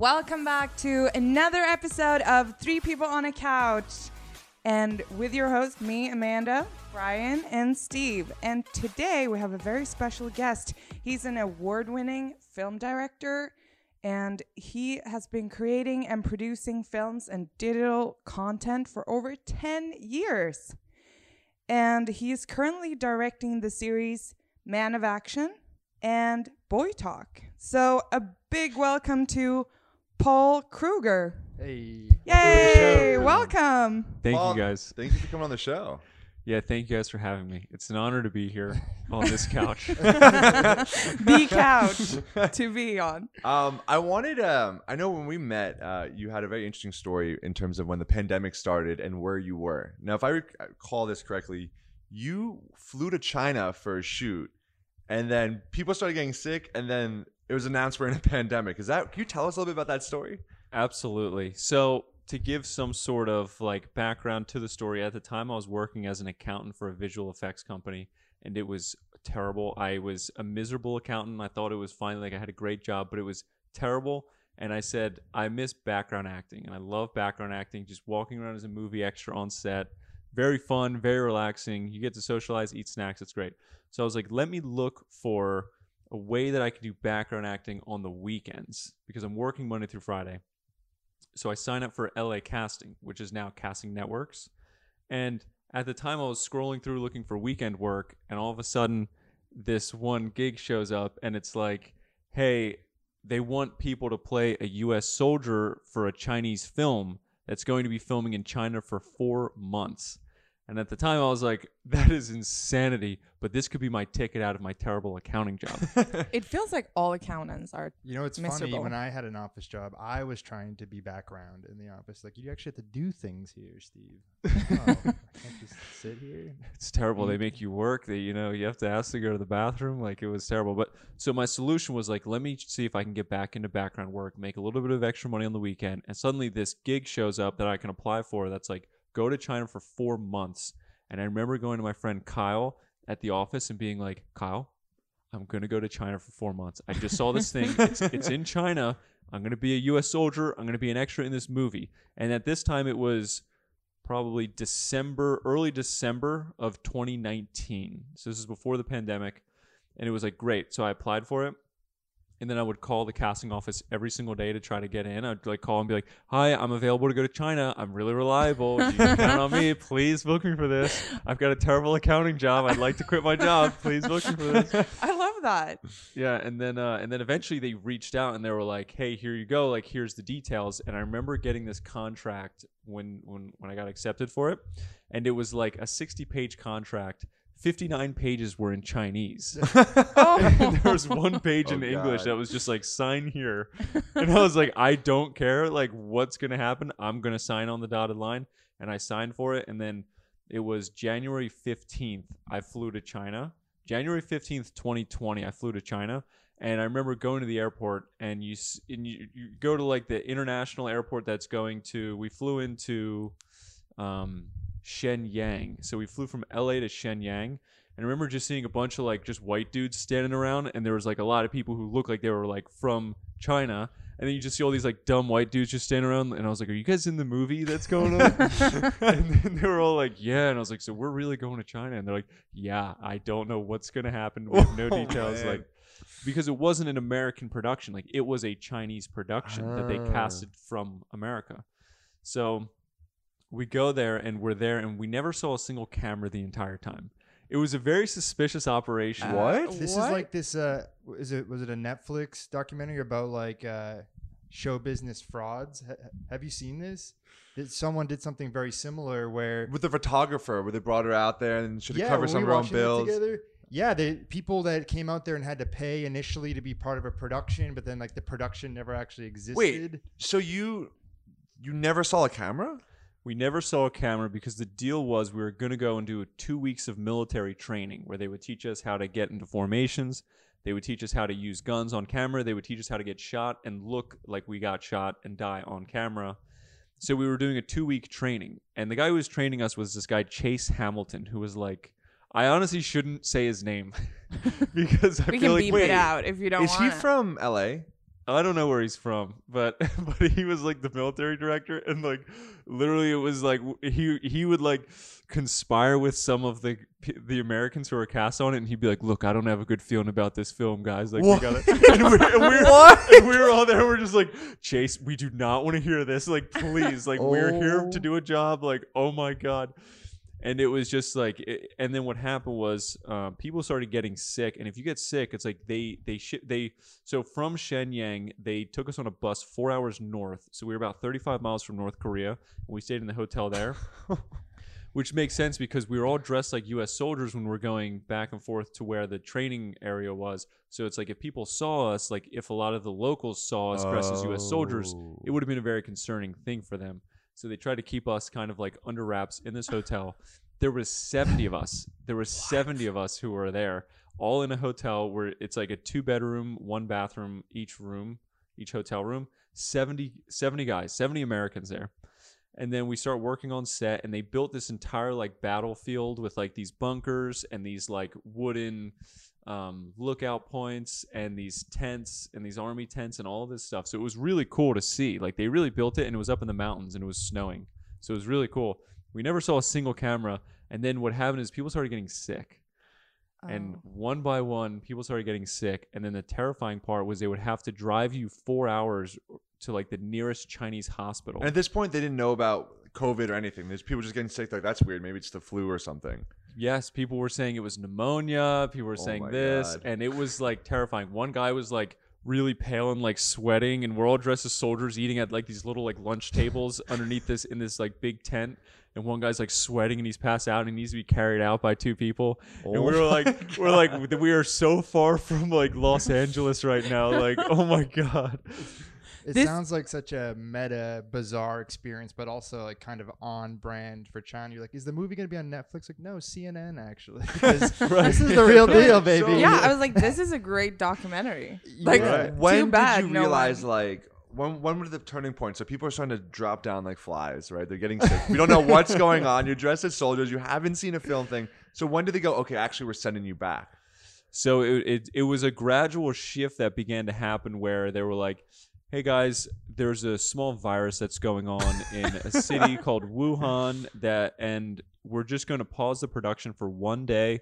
Welcome back to another episode of Three People on a Couch. And with your host, me, Amanda, Brian, and Steve. And today we have a very special guest. He's an award winning film director, and he has been creating and producing films and digital content for over 10 years. And he is currently directing the series Man of Action and Boy Talk. So, a big welcome to Paul Kruger. Hey. Yay! Welcome. Thank Paul, you guys. Thank you for coming on the show. Yeah, thank you guys for having me. It's an honor to be here on this couch. the couch to be on. Um, I wanted. Um, I know when we met, uh, you had a very interesting story in terms of when the pandemic started and where you were. Now, if I recall this correctly, you flew to China for a shoot, and then people started getting sick, and then it was announced we're in a pandemic. Is that? Can you tell us a little bit about that story? Absolutely. So, to give some sort of like background to the story, at the time I was working as an accountant for a visual effects company, and it was terrible. I was a miserable accountant. I thought it was fine, like I had a great job, but it was terrible. And I said, I miss background acting, and I love background acting. Just walking around as a movie extra on set, very fun, very relaxing. You get to socialize, eat snacks. It's great. So I was like, let me look for a way that I could do background acting on the weekends because I'm working Monday through Friday. So I signed up for LA Casting, which is now Casting Networks. And at the time, I was scrolling through looking for weekend work, and all of a sudden, this one gig shows up, and it's like, hey, they want people to play a US soldier for a Chinese film that's going to be filming in China for four months. And at the time, I was like, that is insanity, but this could be my ticket out of my terrible accounting job. It feels like all accountants are. You know, it's Miserable. funny. When I had an office job, I was trying to be background in the office. Like, you actually have to do things here, Steve. oh, I can't just sit here. it's terrible. They make mm-hmm. you work. They, you know, you have to ask to go to the bathroom. Like it was terrible. But so my solution was like, let me see if I can get back into background work, make a little bit of extra money on the weekend, and suddenly this gig shows up that I can apply for. That's like go to China for four months. And I remember going to my friend Kyle at the office and being like, Kyle, I'm gonna go to China for four months. I just saw this thing. It's, it's in China. I'm gonna be a U.S. soldier. I'm gonna be an extra in this movie. And at this time, it was probably December, early December of 2019. So this is before the pandemic, and it was like great. So I applied for it, and then I would call the casting office every single day to try to get in. I'd like call and be like, "Hi, I'm available to go to China. I'm really reliable. You can count on me. Please book me for this. I've got a terrible accounting job. I'd like to quit my job. Please book me for this." I love that. Yeah, and then uh, and then eventually they reached out and they were like, "Hey, here you go. Like, here's the details." And I remember getting this contract when when when I got accepted for it, and it was like a 60 page contract. 59 pages were in Chinese. and there was one page Oh, in English God. that was just like sign here. And I was like, I don't care like what's gonna happen. I'm gonna sign on the dotted line. And I signed for it. And then it was January 15th. I flew to China. January 15th, 2020, I flew to China. And I remember going to the airport and you, and you, you go to like the international airport that's going to, we flew into um, Shenyang. So we flew from LA to Shenyang. And I remember just seeing a bunch of like just white dudes standing around, and there was like a lot of people who looked like they were like from China. And then you just see all these like dumb white dudes just standing around, and I was like, "Are you guys in the movie that's going on?" and then they were all like, "Yeah," and I was like, "So we're really going to China?" And they're like, "Yeah, I don't know what's gonna happen. We have no Oh, details." man. Like, because it wasn't an American production, like it was a Chinese production that they Ah. casted from America. So we go there and we're there and we never saw a single camera the entire time. It was a very suspicious operation. What? This What? is like this. Uh, is it was it a Netflix documentary about like uh, show business frauds? Ha- have you seen this? Did someone did something very similar where With the photographer, where they brought her out there and should have covered when some we of her were own watching that bills. Together, yeah, the people that came out there and had to pay initially to be part of a production, but then like the production never actually existed. Wait, So you you never saw a camera? We never saw a camera because the deal was we were going to go and do two weeks of military training where they would teach us how to get into formations. They would teach us how to use guns on camera. They would teach us how to get shot and look like we got shot and die on camera. So we were doing a two week training. And the guy who was training us was this guy, Chase Hamilton, who was like, I honestly shouldn't say his name because I We feel can like beep wait, it out if you don't Is he it. from LA? I don't know where he's from, but but he was like the military director, and like literally, it was like he he would like conspire with some of the the Americans who were cast on it, and he'd be like, "Look, I don't have a good feeling about this film, guys. Like, What? we gotta." And we're, and we're, and we were all there. We're just like, Chase, we do not want to hear this. Like, please, like, we're here to Oh. do a job. Like, oh my god. And it was just like, it, and then what happened was, um, people started getting sick. And if you get sick, it's like they they shi they so from Shenyang they took us on a bus four hours north. So we were about 35 miles from North Korea, and we stayed in the hotel there. Which makes sense because we were all dressed like U.S. soldiers when we are going back and forth to where the training area was. So it's like if people saw us, like if a lot of the locals saw us dressed as U.S. soldiers, Oh. it would have been a very concerning thing for them. So they tried to keep us kind of like under wraps in this hotel. There was 70 of us. There was 70 of us who were there, all in a hotel where it's like a two bedroom, one bathroom each room, each hotel room. 70 70 guys, 70 Americans there. And then we start working on set and they built this entire like battlefield with like these bunkers and these like wooden um, lookout points and these tents and these army tents and all this stuff. So it was really cool to see. Like they really built it and it was up in the mountains and it was snowing. So it was really cool. We never saw a single camera. And then what happened is people started getting sick. And Oh. one by one, people started getting sick. And then the terrifying part was they would have to drive you four hours to like the nearest Chinese hospital. And at this point, they didn't know about COVID or anything. There's people just getting sick. Like that's weird. Maybe it's the flu or something. Yes, people were saying it was pneumonia. People were Oh saying my this, God. and it was like terrifying. One guy was like really pale and like sweating, and we're all dressed as soldiers eating at like these little like lunch tables underneath this in this like big tent. And one guy's like sweating and he's passed out and he needs to be carried out by two people. and Oh we were like, we're like, we are so far from like Los Angeles right now. Like, oh my god. It This- sounds like such a meta, bizarre experience, but also like kind of on brand for China. You're like, is the movie going to be on Netflix? Like, no, CNN actually. 'Cause This is the real deal, baby. yeah, I was like, this is a great documentary. Like, Right. When too bad. did you no realize one- like when when was the turning point? So people are starting to drop down like flies, right? They're getting sick. We don't know what's going on. You're dressed as soldiers. You haven't seen a film thing. So when did they go? Okay, actually, we're sending you back. So it, it it was a gradual shift that began to happen where they were like, "Hey guys, there's a small virus that's going on in a city called Wuhan that and we're just going to pause the production for one day.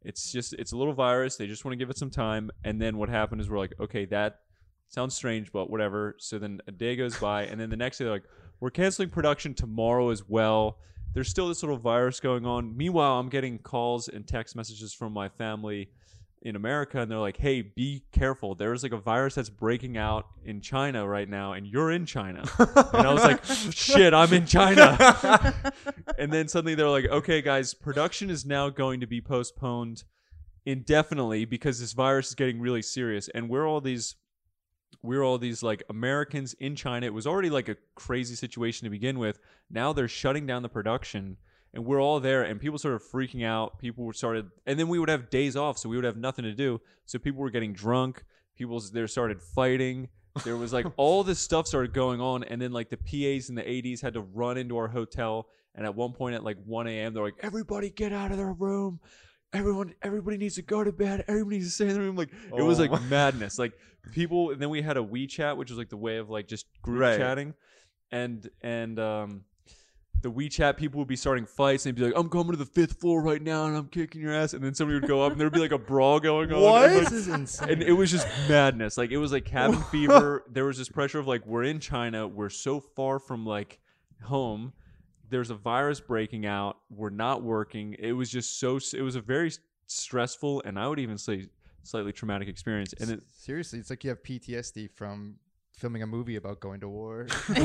It's just it's a little virus. They just want to give it some time and then what happened is we're like, "Okay, that sounds strange, but whatever." So then a day goes by and then the next day they're like, "We're canceling production tomorrow as well." There's still this little virus going on. Meanwhile, I'm getting calls and text messages from my family in America and they're like, "Hey, be careful. There's like a virus that's breaking out in China right now and you're in China." and I was like, "Shit, I'm in China." and then suddenly they're like, "Okay, guys, production is now going to be postponed indefinitely because this virus is getting really serious." And we're all these we're all these like Americans in China. It was already like a crazy situation to begin with. Now they're shutting down the production and we're all there and people started freaking out. People were started and then we would have days off, so we would have nothing to do. So people were getting drunk, people there started fighting. There was like all this stuff started going on, and then like the PAs and the ADs had to run into our hotel. And at one point at like 1 a.m., they're like, "Everybody get out of their room! Everyone, everybody needs to go to bed. Everybody needs to stay in the room." Like it was Oh like madness. Like people, and then we had a WeChat, which was like the way of like just group Right. chatting, and and um, the WeChat people would be starting fights and they'd be like, "I'm coming to the fifth floor right now and I'm kicking your ass," and then somebody would go up and there'd be like a brawl going on. What? And, like, This is insane. and it was just madness. Like it was like cabin fever. There was this pressure of like we're in China, we're so far from like home. There's a virus breaking out. We're not working. It was just so. It was a very stressful and I would even say slightly traumatic experience. And it, Seriously, it's like you have PTSD from filming a movie about going to war.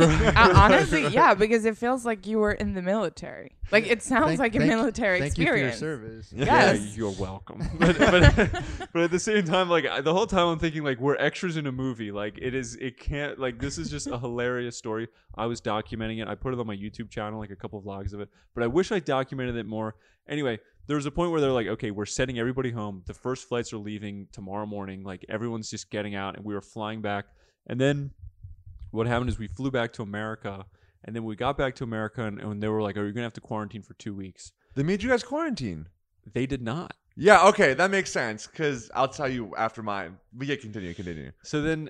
Uh, honestly, yeah, because it feels like you were in the military. Like it sounds Thank- like a thank- military Thank experience. you for your service. yeah, you're welcome. but, but but at the same time, like I- the whole time I'm thinking like we're extras in a movie. Like it is, it can't like this is just a hilarious story. I was documenting it. I put it on my YouTube channel, like a couple of vlogs of it. But I wish I documented it more. Anyway, there was a point where they're like, okay, we're sending everybody home. The first flights are leaving tomorrow morning. Like everyone's just getting out, and we were flying back. And then what happened is we flew back to America. And then we got back to America, and, and they were like, "Are you gonna have to quarantine for two weeks?" They made you guys quarantine. They did not. Yeah, okay, that makes sense. Cause I'll tell you after mine. But yeah, continue, continue. So then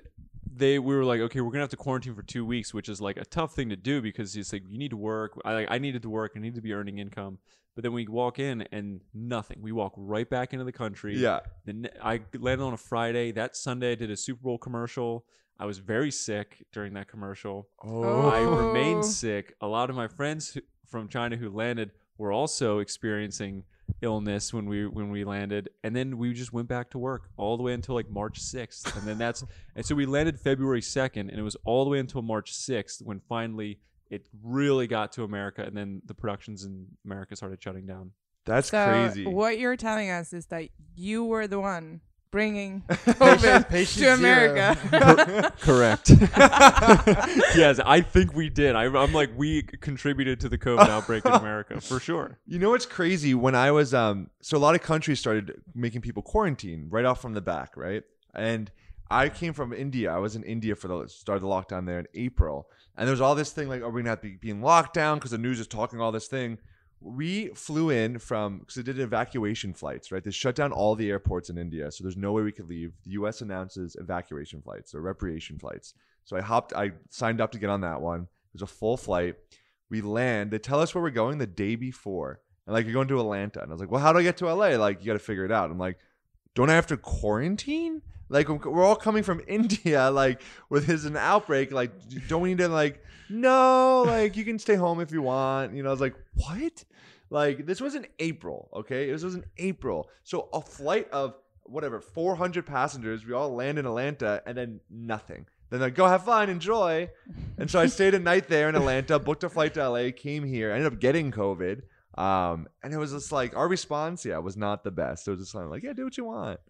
they we were like, okay, we're gonna have to quarantine for two weeks, which is like a tough thing to do because it's like you need to work. I like I needed to work. I needed to be earning income. But then we walk in and nothing. We walk right back into the country. Yeah. Then I landed on a Friday. That Sunday, I did a Super Bowl commercial. I was very sick during that commercial. Oh. I remained oh. sick. A lot of my friends who, from China who landed were also experiencing illness when we when we landed, and then we just went back to work all the way until like March sixth, and then that's and so we landed February second, and it was all the way until March sixth when finally it really got to America, and then the productions in America started shutting down. That's so crazy. what you're telling us is that you were the one bringing COVID Patient to zero. America. Correct. yes, I think we did. I, I'm like we contributed to the COVID outbreak in America for sure. You know what's crazy? When I was um, so a lot of countries started making people quarantine right off from the back, right? And I came from India. I was in India for the start of the lockdown there in April, and there was all this thing like, are we gonna have to be in lockdown because the news is talking all this thing? We flew in from because they did evacuation flights, right? They shut down all the airports in India, so there's no way we could leave. The U.S. announces evacuation flights or repatriation flights. So I hopped, I signed up to get on that one. It was a full flight. We land. They tell us where we're going the day before. And like, you're going to Atlanta. And I was like, well, how do I get to LA? Like, you got to figure it out. I'm like, don't I have to quarantine? Like, we're all coming from India. Like, with there's an outbreak. Like, don't we need to, like, no, like, you can stay home if you want. You know, I was like, what? Like, this was in April, okay? This was in April. So a flight of whatever, 400 passengers, we all land in Atlanta, and then nothing. Then like, go have fun, enjoy. And so I stayed a night there in Atlanta, booked a flight to LA, came here, I ended up getting COVID. Um, and it was just like our response, yeah, was not the best. It was just kind of like, yeah, do what you want.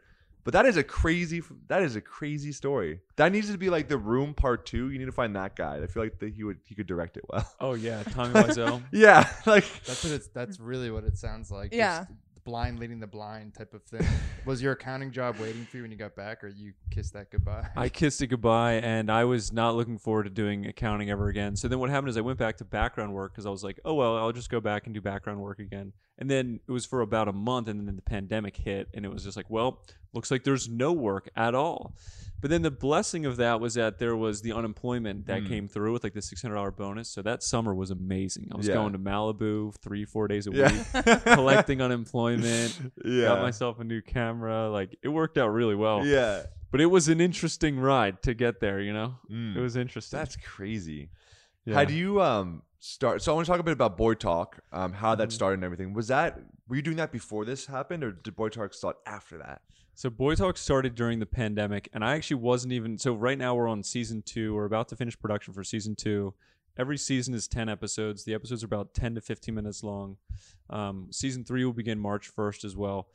But that is a crazy, that is a crazy story. That needs to be like the Room Part Two. You need to find that guy. I feel like that he would, he could direct it well. Oh yeah, Tommy Wiseau. yeah, like That's what it's. That's really what it sounds like. Yeah. Blind leading the blind type of thing. Was your accounting job waiting for you when you got back, or you kissed that goodbye? I kissed it goodbye, and I was not looking forward to doing accounting ever again. So then what happened is I went back to background work because I was like, oh well, I'll just go back and do background work again. And then it was for about a month, and then the pandemic hit, and it was just like, well, looks like there's no work at all. But then the blessing of that was that there was the unemployment that Mm. came through with like the six hundred dollar bonus. So that summer was amazing. I was Yeah. going to Malibu three, four days a week, collecting unemployment. Yeah, Got myself a new camera. Like it worked out really well. yeah. But it was an interesting ride to get there, you know? Mm. It was interesting. That's crazy. yeah. How do you um start? So I want to talk a bit about Boy Talk, um, how Mm-hmm. that started and everything. Was that were you doing that before this happened, or did Boy Talk start after that? So Boy Talk started during the pandemic, and I actually wasn't even. So right now we're on season two. We're about to finish production for season two. Every season is ten episodes. The episodes are about ten to fifteen minutes long. Um, season three will begin March first as well.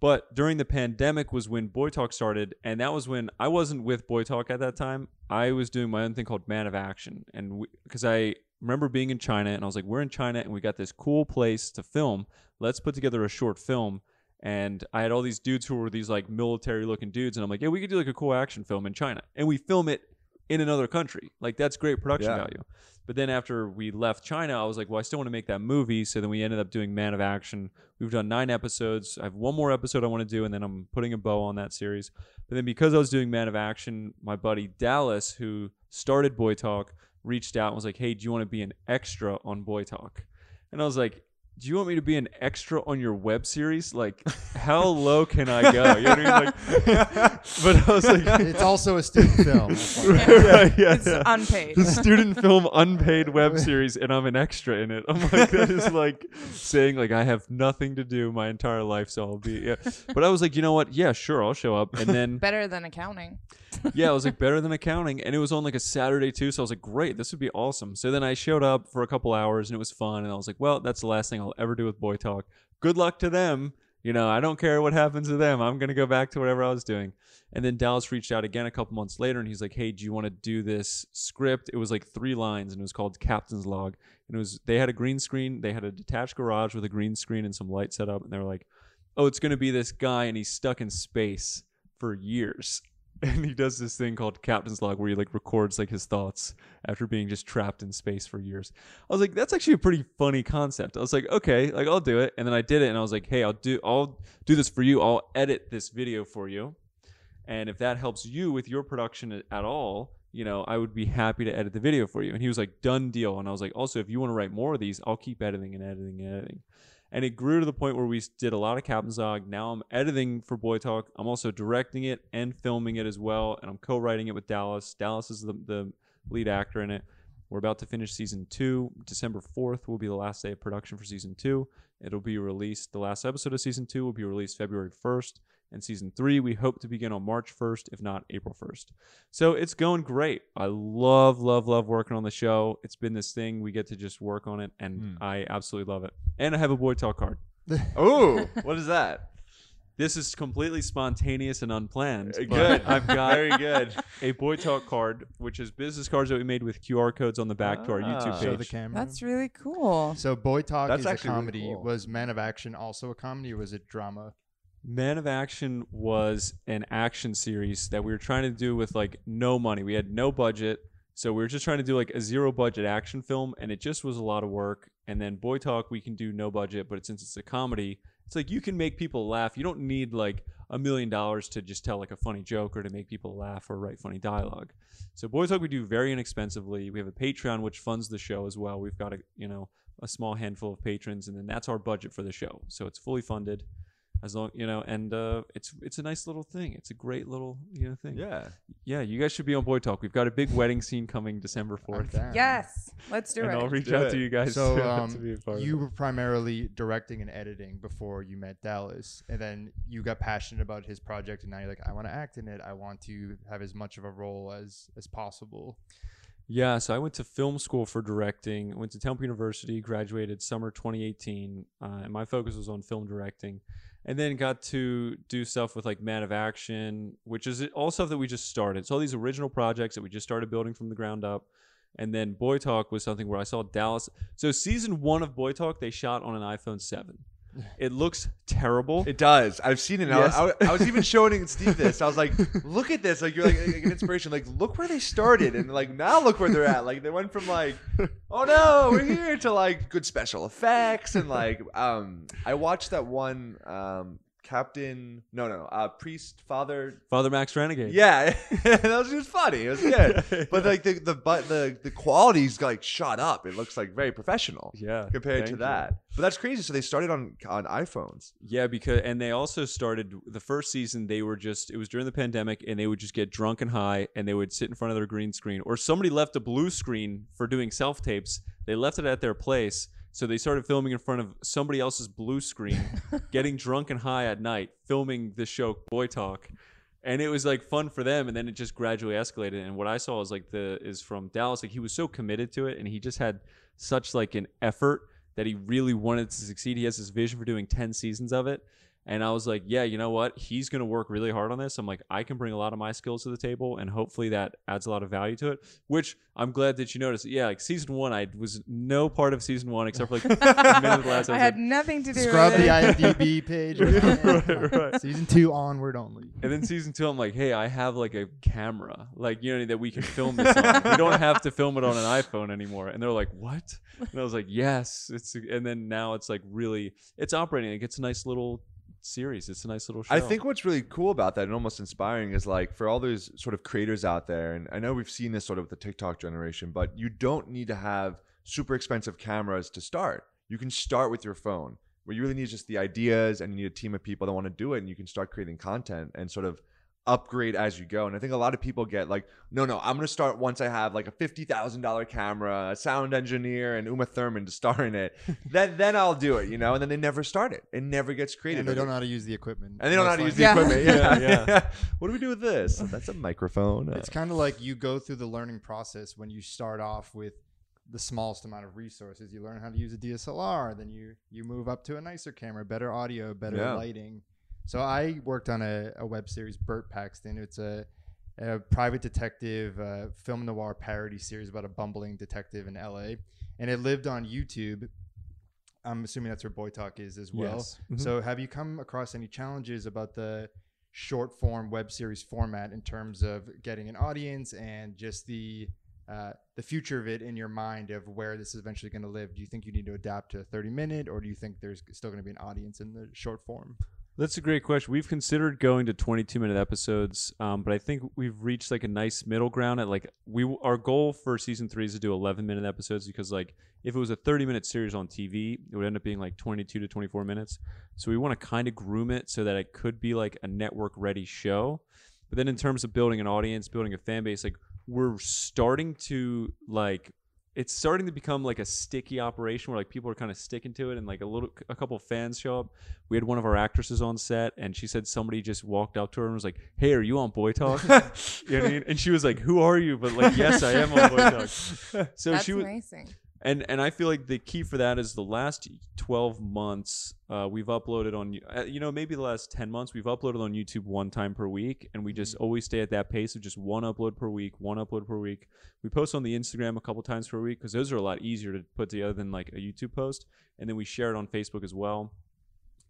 But during the pandemic was when Boy Talk started, and that was when I wasn't with Boy Talk at that time. I was doing my own thing called Man of Action, and because I remember being in China, and I was like, "We're in China, and we got this cool place to film. Let's put together a short film." And I had all these dudes who were these like military-looking dudes, and I'm like, "Yeah, we could do like a cool action film in China, and we film it in another country. Like that's great production Yeah. value." But then after we left China, I was like, well, I still want to make that movie. So then we ended up doing Man of Action. We've done nine episodes. I have one more episode I want to do, and then I'm putting a bow on that series. But then because I was doing Man of Action, my buddy Dallas, who started Boy Talk, reached out and was like, hey, do you want to be an extra on Boy Talk? And I was like, do you want me to be an extra on your web series? Like, how low can I go? You know what I mean? Like, but I was like, it's also a student film. That's why. Right, yeah, It's yeah unpaid. the student film unpaid web series and I'm an extra in it. I'm like that is like saying like I have nothing to do my entire life so I'll be yeah. But I was like, you know what? Yeah, sure, I'll show up. And then Better than accounting. yeah, I was like better than accounting and it was on like a Saturday too, so I was like, great, this would be awesome. So then I showed up for a couple hours and it was fun and I was like, well, that's the last thing I'll ever do with Boy Talk. Good luck to them. You know, I don't care what happens to them. I'm to go back to whatever I was doing. And then Dallas reached out again a couple months later and he's like, "Hey, do you want to do this script?" It was like 3 lines and it was called Captain's Log. And it was they had a green screen, they had a detached garage with a green screen and some light set up and they were like, "Oh, it's going to be this guy and he's stuck in space for years." And he does this thing called Captain's Log where he like records like his thoughts after being just trapped in space for years. I was like, that's actually a pretty funny concept. I was like, okay, like I'll do it. And then I did it and I was like, hey, I'll do I'll do this for you. I'll edit this video for you. And if that helps you with your production at, all, you know, I would be happy to edit the video for you. And he was like, done deal. And I was like, also, if you want to write more of these, I'll keep editing and editing and editing. And it grew to the point where we did a lot of Captain's Log. Now I'm editing for Boy Talk. I'm also directing it and filming it as well. And I'm co writing it with Dallas. Dallas is the, the lead actor in it. We're about to finish season two. December 4th will be the last day of production for season two. It'll be released, the last episode of season two will be released February 1st. And season three, we hope to begin on March 1st, if not April 1st. So it's going great. I love, love, love working on the show. It's been this thing. We get to just work on it, and Hmm. I absolutely love it. And I have a Boy Talk card. Oh, what is that? This is completely spontaneous and unplanned. Uh, but Good. I've got Very good. a Boy Talk card, which is business cards that we made with QR codes on the back to our Ah. YouTube Show page. the camera. That's really cool. so Boy Talk That's is a actually really comedy. cool. Was Man of Action also a comedy or was it drama? Man of Action was an action series that we were trying to do with like no money. We had no budget. So we were just trying to do like a zero budget action film and it just was a lot of work. And then Boy Talk we can do no budget, but since it's a comedy, it's like you can make people laugh. You don't need like a million dollars to just tell like a funny joke or to make people laugh or write funny dialogue. So Boy Talk we do very inexpensively. We have a Patreon which funds the show as well. We've got a you know a small handful of patrons and then that's our budget for the show. So it's fully funded as long you know and uh it's it's a nice little thing it's a great little you know thing Yeah. yeah you guys should be on boy talk we've got a big wedding scene coming december 4th. Yes, let's do and it. i'll reach Do out it. to you guys So to, to um, be a part you of were primarily directing and editing before you met Dallas, and then you got passionate about his project, and now you're like, I want to act in it. I want to have as much of a role as as possible. yeah so i went to film school for directing I went to temple university graduated summer 2018 uh, and my focus was on film directing and then got to do stuff with like man of action which is all stuff that we just started. So all these original projects that we just started building from the ground up. And then boy talk was something where i saw dallas. So season one of boy talk they shot on an iphone 7 it looks terrible It does. I've seen it. and I- I, I, was even showing Steve this. I was like, "Look at this! Like you're like, like an inspiration. Like look where they started, and like now look where they're at. Like they went from like, oh no, we're here to like good special effects and like um. I watched that one um Captain. No, no, uh, priest, father. father max renegade Yeah, that was just funny. It was good, but like the the but the the quality's like shot up. It looks like very professional yeah compared thank to you. that. But that's crazy. So they started on on iPhones. Yeah, because and they also started the first season. They were just it was during the pandemic, and they would just get drunk and high, and they would sit in front of their green screen, or somebody left a blue screen for doing self tapes. They left it at their place, so they started filming in front of somebody else's blue screen, getting drunk and high at night, filming the show Boy Talk. And it was like fun for them, and then it just gradually escalated. And what I saw is like the is from Dallas, like he was so committed to it, and he just had such like an effort that he really wanted to succeed. He has this vision for doing 10 seasons of it. And I was like, yeah, you know what? He's going to work really hard on this. I'm like, I can bring a lot of my skills to the table and hopefully that adds a lot of value to it, which I'm glad that you noticed. Yeah, like season one, I was no part of season one except for like a minute of the last episode. I had nothing to do Scrub with the it. IMDb page. Right, right. Season two onward only. And then season two, I'm like, hey, I have like a camera, like, you know, that we can film this on. we don't have to film it on an iPhone anymore. And they're like, what? And I was like, yes. It's And then now it's like really, it's operating. It gets a nice little series. It's a nice little show. I think what's really cool about that and almost inspiring is like for all those sort of creators out there, and I know we've seen this sort of with the TikTok generation, but you don't need to have super expensive cameras to start. You can start with your phone, What you really need is just the ideas and you need a team of people that want to do it, and you can start creating content and sort of upgrade as you go. And I think a lot of people get like, no, no, I'm gonna start once I have like a fifty thousand dollar camera, a sound engineer, and Uma Thurman to star in it. then then I'll do it, you know. And then they never start it. It never gets created. And they don't know how to use the equipment. And they don't know how to use the. Yeah. equipment. Yeah, Yeah, yeah. what do we do with this? That's a microphone. Uh, It's kind of like you go through the learning process when you start off with the smallest amount of resources. You learn how to use a DSLR, then you you move up to a nicer camera, better audio, better Yeah. lighting. So I worked on a, a web series, Burt Paxton. It's a, a private detective uh, film noir parody series about a bumbling detective in LA, and it lived on YouTube. I'm assuming that's where Boy Talk is as well. Yes. Mhm. So, have you come across any challenges about the short form web series format in terms of getting an audience and just the uh, the future of it in your mind of where this is eventually going to live? Do you think you need to adapt to a 30 minute, or do you think there's still going to be an audience in the short form? That's a great question. We've considered going to 22 minute episodes, um, but I think we've reached like a nice middle ground. At like we, our goal for season three is to do 11 minute episodes because like if it was a 30 minute series on TV, it would end up being like 22 to 24 minutes. So we want to kind of groom it so that it could be like a network ready show. But then in terms of building an audience, building a fan base, like we're starting to like it's starting to become like a sticky operation where like people are kind of sticking to it and like a little a couple fans show up. We had one of our actresses on set and she said somebody just walked up to her and was like hey are you on boy talk? You know what i mean? And she was like who are you? But like yes i am on boy talk. So That's she was amazing. And and I feel like the key for that is the last 12 months uh, we've uploaded on uh, you know maybe the last 10 months we've uploaded on YouTube one time per week and we just always stay at that pace of just one upload per week one upload per week. We post on the Instagram a couple times per week because those are a lot easier to put together than like a YouTube post and then we share it on Facebook as well.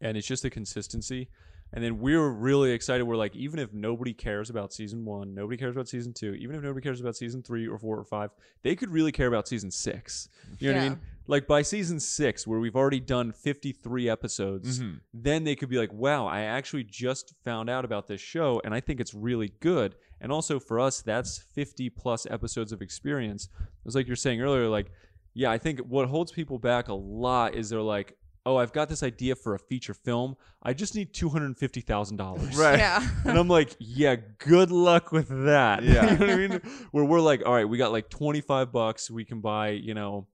And it's just the consistency and then we were really excited. We're like, even if nobody cares about season one, nobody cares about season two, even if nobody cares about season three or four or five, they could really care about season six. You know what I mean? Like by season six, where we've already done 53 episodes, Mhm. then they could be like, wow, I actually just found out about this show and I think it's really good. And also for us, that's 50 plus episodes of experience. It was like you're saying earlier, like, yeah, I think what holds people back a lot is they're like, oh, I've got this idea for a feature film. I just need $250,000. Right. Yeah. And I'm like, yeah, good luck with that. Yeah. you know what I mean? Where we're like, all right, we got like 25 bucks. We can buy, you know,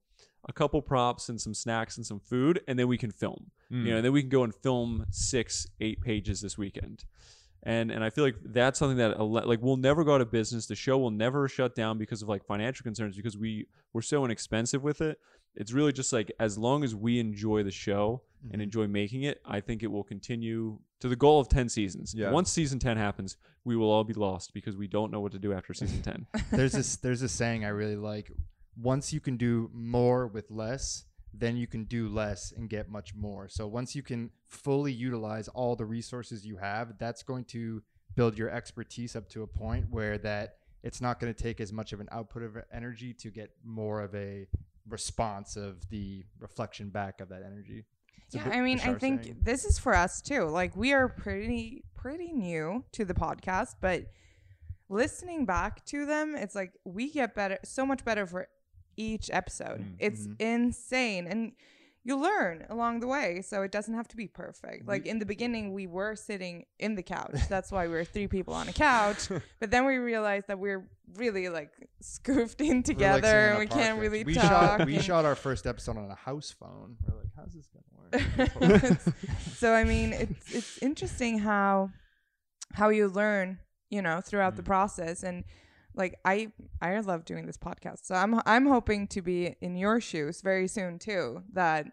a couple props and some snacks and some food, and then we can film. Mm. You know, and then we can go and film six, eight pages this weekend. And and I feel like that's something that like we'll never go out of business. The show will never shut down because of like financial concerns because we we're so inexpensive with it. It's really just like as long as we enjoy the show and mm-hmm. enjoy making it, I think it will continue to the goal of 10 seasons. Yeah. Once season 10 happens, we will all be lost because we don't know what to do after season 10. there's this there's this saying I really like. Once you can do more with less, then you can do less and get much more. So once you can fully utilize all the resources you have, that's going to build your expertise up to a point where that it's not going to take as much of an output of energy to get more of a response of the reflection back of that energy. It's Yeah, I mean, I think this is for us too. Like we are pretty pretty new to the podcast, but listening back to them, it's like we get better so much better for each episode. Mm, It's mhm. insane and you learn along the way, so it doesn't have to be perfect. Like in the beginning, we were sitting in the couch. That's why we were three people on a couch. But then we realized that we're really like scoofed in together, and we can't really we talk. Shot, we shot our first episode on a house phone. We're like, how's this gonna work? so I mean, it's it's interesting how how you learn, you know, throughout the Mm. process, and like I I love doing this podcast, so I'm I'm hoping to be in your shoes very soon too. That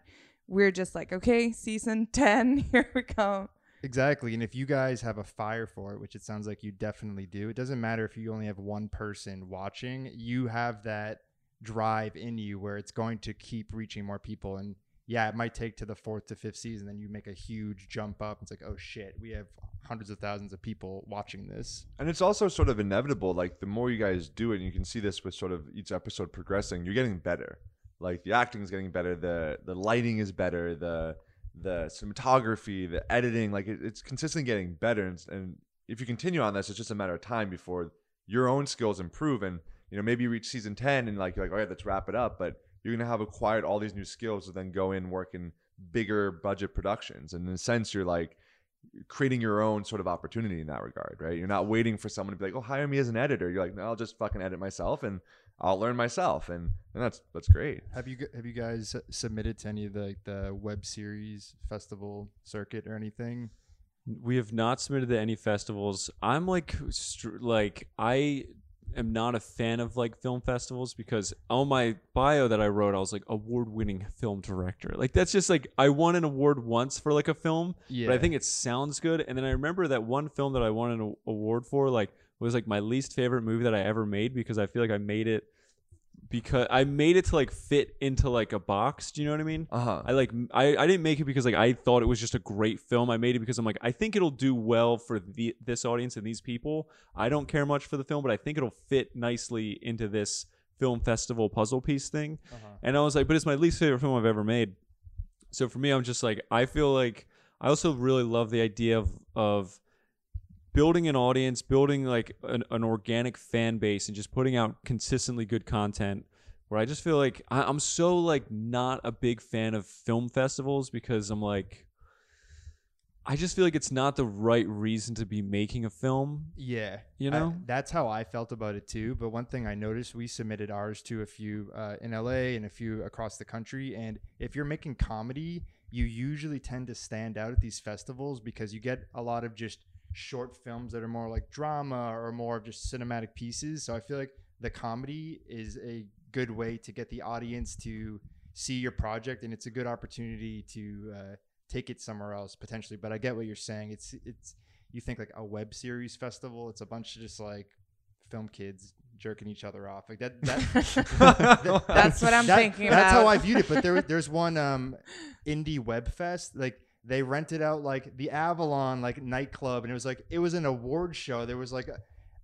we're just like, okay, season ten, here we come. Exactly. And if you guys have a fire for it, which it sounds like you definitely do, it doesn't matter if you only have one person watching, you have that drive in you where it's going to keep reaching more people. And yeah, it might take to the fourth to fifth season, then you make a huge jump up. It's like, oh shit, we have hundreds of thousands of people watching this. And it's also sort of inevitable. Like the more you guys do it, and you can see this with sort of each episode progressing, you're getting better. Like the acting is getting better, the the lighting is better, the the cinematography, the editing, like it, it's consistently getting better. And, and if you continue on this, it's just a matter of time before your own skills improve. And you know, maybe you reach season ten and like you're like, all right, let's wrap it up. But you're gonna have acquired all these new skills to then go in work in bigger budget productions. And in a sense, you're like creating your own sort of opportunity in that regard, right? You're not waiting for someone to be like, "Oh, hire me as an editor." You're like, "No, I'll just fucking edit myself and I'll learn myself." And, and that's that's great. Have you have you guys submitted to any of the the web series festival circuit or anything? We have not submitted to any festivals. I'm like, str- like I am not a fan of like film festivals because on my bio that I wrote, I was like award-winning film director. Like that's just like I won an award once for like a film, Yeah. but I think it sounds good. And then I remember that one film that I won an award for, like was like my least favorite movie that I ever made because I feel like I made it because I made it to like fit into like a box. Do you know what I mean? Uh huh. I like I, I didn't make it because like I thought it was just a great film. I made it because I'm like I think it'll do well for the this audience and these people. I don't care much for the film, but I think it'll fit nicely into this film festival puzzle piece thing. Uh-huh. And I was like, but it's my least favorite film I've ever made. So for me, I'm just like I feel like I also really love the idea of of building an audience, building like an, an organic fan base, and just putting out consistently good content. Where I just feel like I, I'm so like not a big fan of film festivals because I'm like, I just feel like it's not the right reason to be making a film. Yeah, You I- know? that's how I felt about it too. But one thing I noticed, we submitted ours to a few uh, in LA and a few across the country. And if you're making comedy, you usually tend to stand out at these festivals because you get a lot of just short films that are more like drama or more of just cinematic pieces. So I feel like the comedy is a good way to get the audience to see your project, and it's a good opportunity to uh, take it somewhere else potentially. But I get what you're saying. It's it's you think like a web series festival, it's a bunch of just like film kids jerking each other off. Like that. that That's what I'm that- thinking That's about. how I viewed it. But there, there's one um, indie web fest. Like they rented out like the Avalon like nightclub, and it was like it was an award show. There was like. A,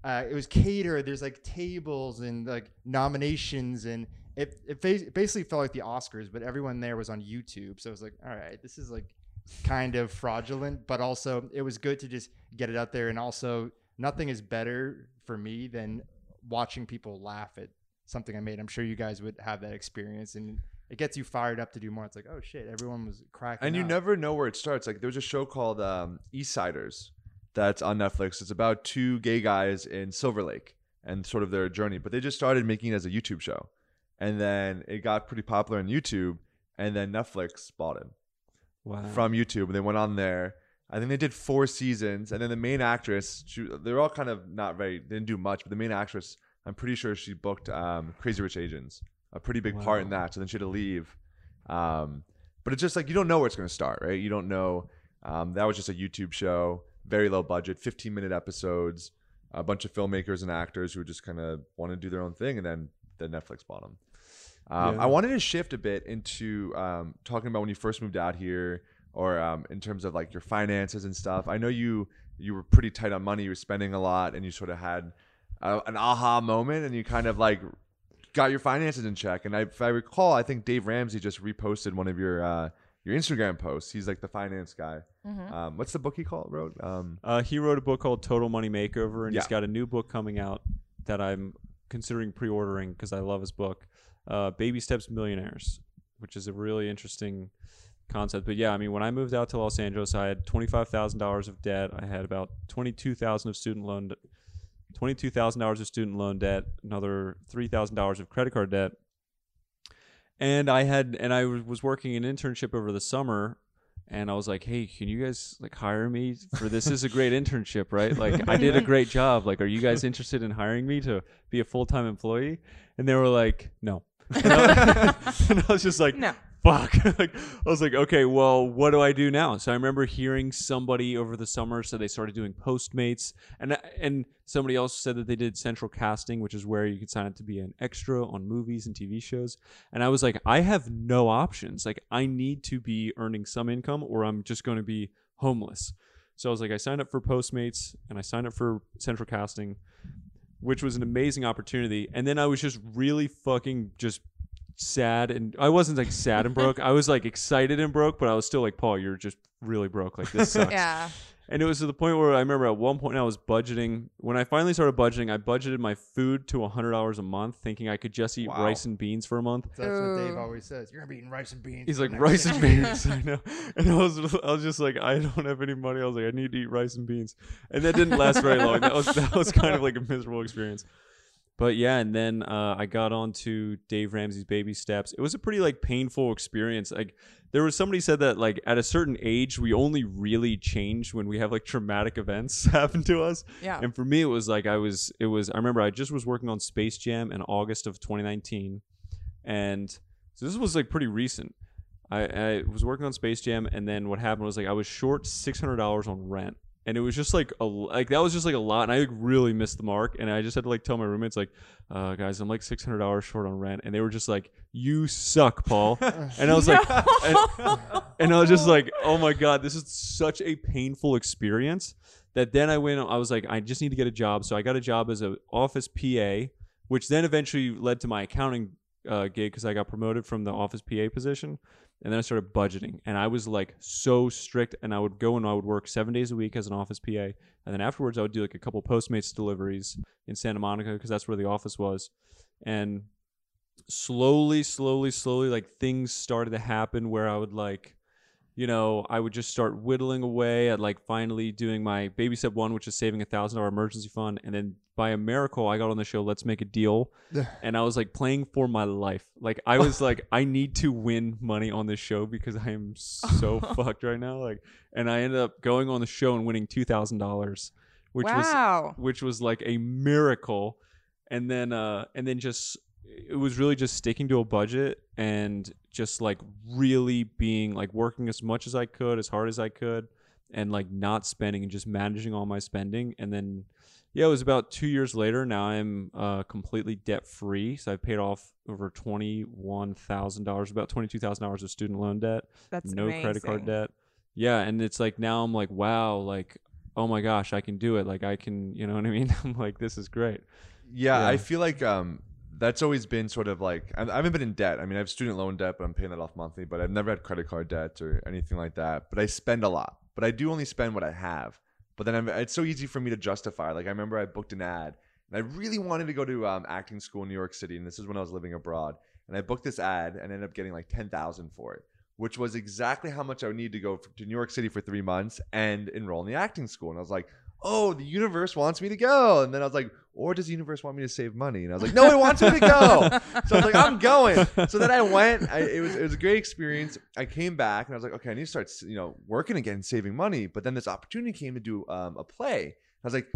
uh, it was catered. There's like tables and like nominations, and it it fa- basically felt like the Oscars, but everyone there was on YouTube. So it was like, all right, this is like kind of fraudulent, but also it was good to just get it out there. And also, nothing is better for me than watching people laugh at something I made. I'm sure you guys would have that experience, and it gets you fired up to do more. It's like, oh shit, everyone was cracking. and you up. never know where it starts. Like there's a show called um, East Siders that's on Netflix. It's about two gay guys in Silver Lake and sort of their journey. But they just started making it as a YouTube show, and then it got pretty popular on YouTube, and then Netflix bought it Wow. from YouTube, and they went on there. I think they did four seasons, and then the main actress, she, they're all kind of not very, didn't do much, but the main actress, I'm pretty sure she booked um, Crazy Rich Asians, a pretty big part in that. So then she had to leave. Um, but it's just like you don't know where it's going to start, right? You don't know. Um, that was just a YouTube show, very low budget, 15 minute episodes, a bunch of filmmakers and actors who just kind of want to do their own thing, and then the Netflix bought them. Um, Yeah. I wanted to shift a bit into um, talking about when you first moved out here, or um, in terms of like your finances and stuff. I know you you were pretty tight on money. You were spending a lot, and you sort of had uh, an aha moment, and you kind of like got your finances in check. And I, if I recall, I think Dave Ramsey just reposted one of your uh, your Instagram posts. He's like the finance guy. Mm-hmm. Um, what's the book he called wrote? Um, Uh, he wrote a book called Total Money Makeover, and he's got a new book coming out that I'm considering pre-ordering because I love his book, uh, Baby Steps Millionaires, which is a really interesting concept. But yeah, I mean, when I moved out to Los Angeles, I had twenty-five thousand dollars of debt. I had about twenty-two thousand of student loan, twenty-two thousand dollars of student loan debt, another three thousand dollars of credit card debt. And I had, and I was working an internship over the summer, and I was like, "Hey, can you guys like hire me for this? is a great internship, right? Like, I did a great job. Like, are you guys interested in hiring me to be a full time employee?" And they were like, "No." And I, and I was just like, No. Fuck. like, I was like, okay, well, what do I do now? So I remember hearing somebody over the summer said they started doing Postmates, and and somebody else said that they did central casting, which is where you can sign up to be an extra on movies and TV shows. And I was like, I have no options. Like, I need to be earning some income, or I'm just going to be homeless. So I was like, I signed up for Postmates and I signed up for central casting, which was an amazing opportunity. And then I was just really fucking just sad and I wasn't like sad and broke. I was like excited and broke, but I was still like, Paul, you're just really broke. Like this sucks. Yeah. And it was to the point where I remember at one point I was budgeting. When I finally started budgeting, I budgeted my food to hundred dollars a month, thinking I could just eat Wow. rice and beans for a month. So that's what Dave always says. You're gonna be eating rice and beans. He's for like the rice six and beans. I know, and I was I was just like I don't have any money. I was like I need to eat rice and beans, and that didn't last very long. That was that was kind of like a miserable experience. But yeah, and then uh, I got on to Dave Ramsey's Baby Steps. It was a pretty like painful experience. Like there was somebody said that like at a certain age we only really change when we have like traumatic events happen to us. Yeah. And for me, it was like I was, it was, I remember I just was working on Space Jam in August of 2019. And so this was like pretty recent. I, I was working on Space Jam, and then what happened was like I was short $600 on rent. And it was just like a like that was just like a lot, and I like, really missed the mark. And I just had to like tell my roommates like, uh, guys, I'm like six hundred dollars short on rent, and they were just like, "You suck, Paul." and I was like, and, and I was just like, oh my god, this is such a painful experience that then I went. I was like, I just need to get a job. So I got a job as an office PA, which then eventually led to my accounting uh, gig because I got promoted from the office PA position, and then I started budgeting, and I was like so strict, and I would go and I would work seven days a week as an office PA, and then afterwards I would do like a couple Postmates deliveries in Santa Monica because that's where the office was, and slowly, slowly, slowly, like things started to happen where I would like you know, I would just start whittling away at like finally doing my baby step one, which is saving a thousand dollar emergency fund, and then by a miracle, I got on the show. Let's make a deal, and I was like playing for my life. Like I was like, I need to win money on this show because I am so fucked right now. Like, and I ended up going on the show and winning two thousand dollars, which was which was like a miracle and then uh and then just it was really just sticking to a budget and just like really being like working as much as I could as hard as I could and like not spending and just managing all my spending and then yeah it was about 2 years later now I'm uh completely debt free so I paid off over $21,000 about $22,000 of student loan debt That's no credit card debt. Yeah, and it's like now I'm like, wow, like oh my gosh, I can do it. Like I can, you know what I mean? I'm like, this is great. Yeah, Yeah. I feel like um, that's always been sort of like I haven't been in debt. I mean, I have student loan debt, but I'm paying that off monthly. But I've never had credit card debt or anything like that. But I spend a lot. But I do only spend what I have. But then I'm, it's so easy for me to justify. Like I remember I booked an ad, and I really wanted to go to um, acting school in New York City, and this is when I was living abroad. And I booked this ad and ended up getting like ten thousand for it, which was exactly how much I would need to go f- to New York City for three months and enroll in the acting school. And I was like, oh, the universe wants me to go. And then I was like, or does the universe want me to save money? And I was like, no, it wants me to go. So I was like, I'm going. So then I went. I, it was it was a great experience. I came back and I was like, okay, I need to start you know working again, saving money. But then this opportunity came to do um, a play. I was like,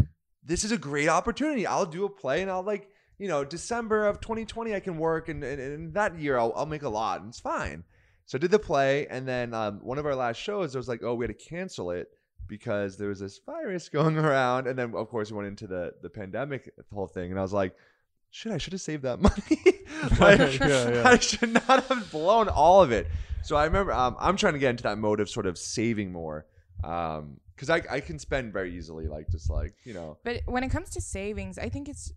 this is a great opportunity. I'll do a play and I'll like you know December of 2020 I can work and and, and that year I'll I'll make a lot and it's fine. So I did the play and then um, one of our last shows there was like, oh, we had to cancel it because there was this virus going around and then of course we went into the the pandemic the whole thing and I was like shit I should have saved that money. Like, Yeah, yeah. I should not have blown all of it. So I remember um, I'm trying to get into that mode of sort of saving more um because I, I can spend very easily like just like you know. But when it comes to savings, I think it's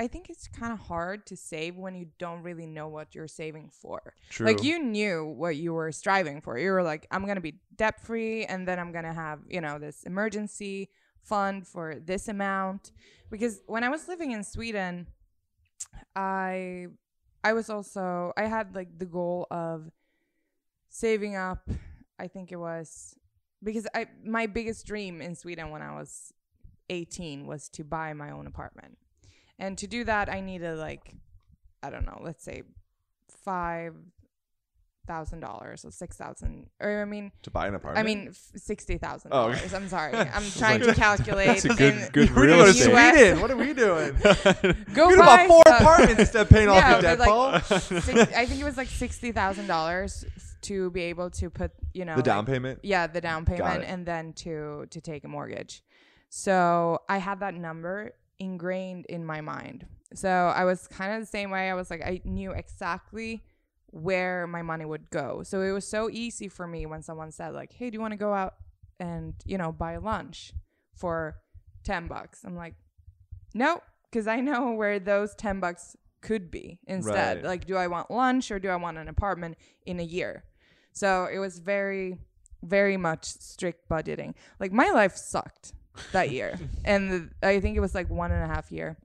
I think it's kind of hard to save when you don't really know what you're saving for. True. Like you knew what you were striving for. You were like, I'm gonna be debt free, and then I'm gonna have you know this emergency fund for this amount. Because when I was living in Sweden, I I was also I had like the goal of saving up. I think it was because I my biggest dream in Sweden when I was 18 was to buy my own apartment. And to do that I needed like I don't know, let's say five thousand dollars or six thousand or I mean to buy an apartment. I mean f- sixty thousand Oh, dollars. I'm sorry. I'm trying to calculate That's a good- in- good we real go to estate. Sweden. What are we doing? Go we buy about four stuff. apartments instead of paying off the debt, but, like, Six, I think it was like sixty thousand dollars to be able to put you know The down like- payment. yeah the down payment and then to to take a mortgage so i had that number ingrained in my mind. So i was kind of the same way i was like i knew exactly where my money would go. So it was so easy for me when someone said like hey do you want to go out and you know buy lunch for 10 bucks? I'm like no because i know where those 10 bucks could be instead. Right. like do i want lunch or do i want an apartment in a year? So it was very, very much strict budgeting. Like my life sucked that year, and the, I think it was like one and a half year.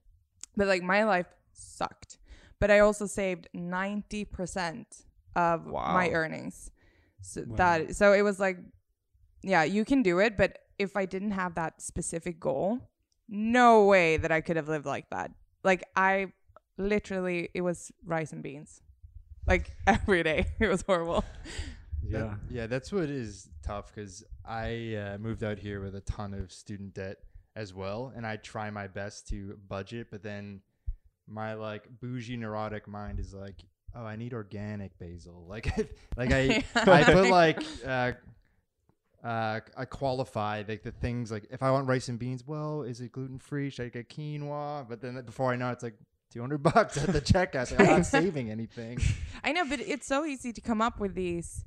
But like my life sucked. But I also saved ninety percent of my earnings. So Wow. that so it was like, yeah, you can do it. But if I didn't have that specific goal, no way that I could have lived like that. Like I literally, it was rice and beans, like every day. It was horrible. yeah. That- yeah, that's what is tough because I uh, moved out here with a ton of student debt as well, and I try my best to budget, but then my like bougie neurotic mind is like, oh, I need organic basil. Like, like I I put like uh, uh, I qualify like the things like if I want rice and beans, well, is it gluten free? Should I get quinoa? But then before I know, it, it's like. 200 bucks at the checkout. So I'm not saving anything. I know, but it's so easy to come up with these.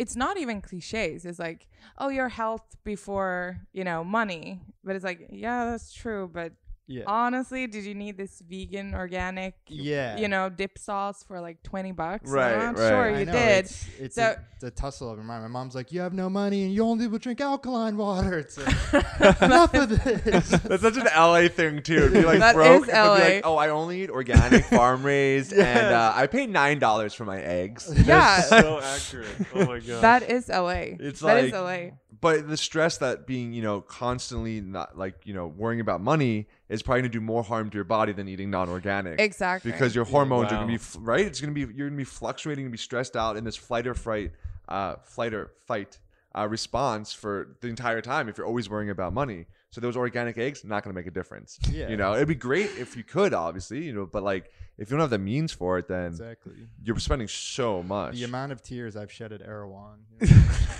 It's not even cliches. It's like, oh, your health before, you know, money. But it's like, yeah, that's true. But Yeah. honestly, did you need this vegan organic, yeah. you know, dip sauce for like twenty bucks? Right, I'm not right. sure I you know, did. It's, it's, So- a, it's a tussle of your mind. My mom's like, "You have no money, and you only will drink alkaline water." It's like, enough of this. That's such an LA thing too. To be like That broke, is but be like, LA. oh, I only eat organic, farm raised, and uh, I pay nine dollars for my eggs. Yeah. so accurate. Oh my god. That is LA. It's That is like- LA. But the stress that being, you know, constantly not like, you know, worrying about money is probably gonna do more harm to your body than eating non-organic. Exactly. Because your hormones are gonna be right. It's gonna be you're gonna be fluctuating, gonna be stressed out in this flight or fright, uh, flight or fight uh, response for the entire time. If you're always worrying about money, so those organic eggs not gonna make a difference. Yeah. You know, it'd be great if you could, obviously, you know, but like if you don't have the means for it, then exactly. you're spending so much. The amount of tears I've shed at Erewhon,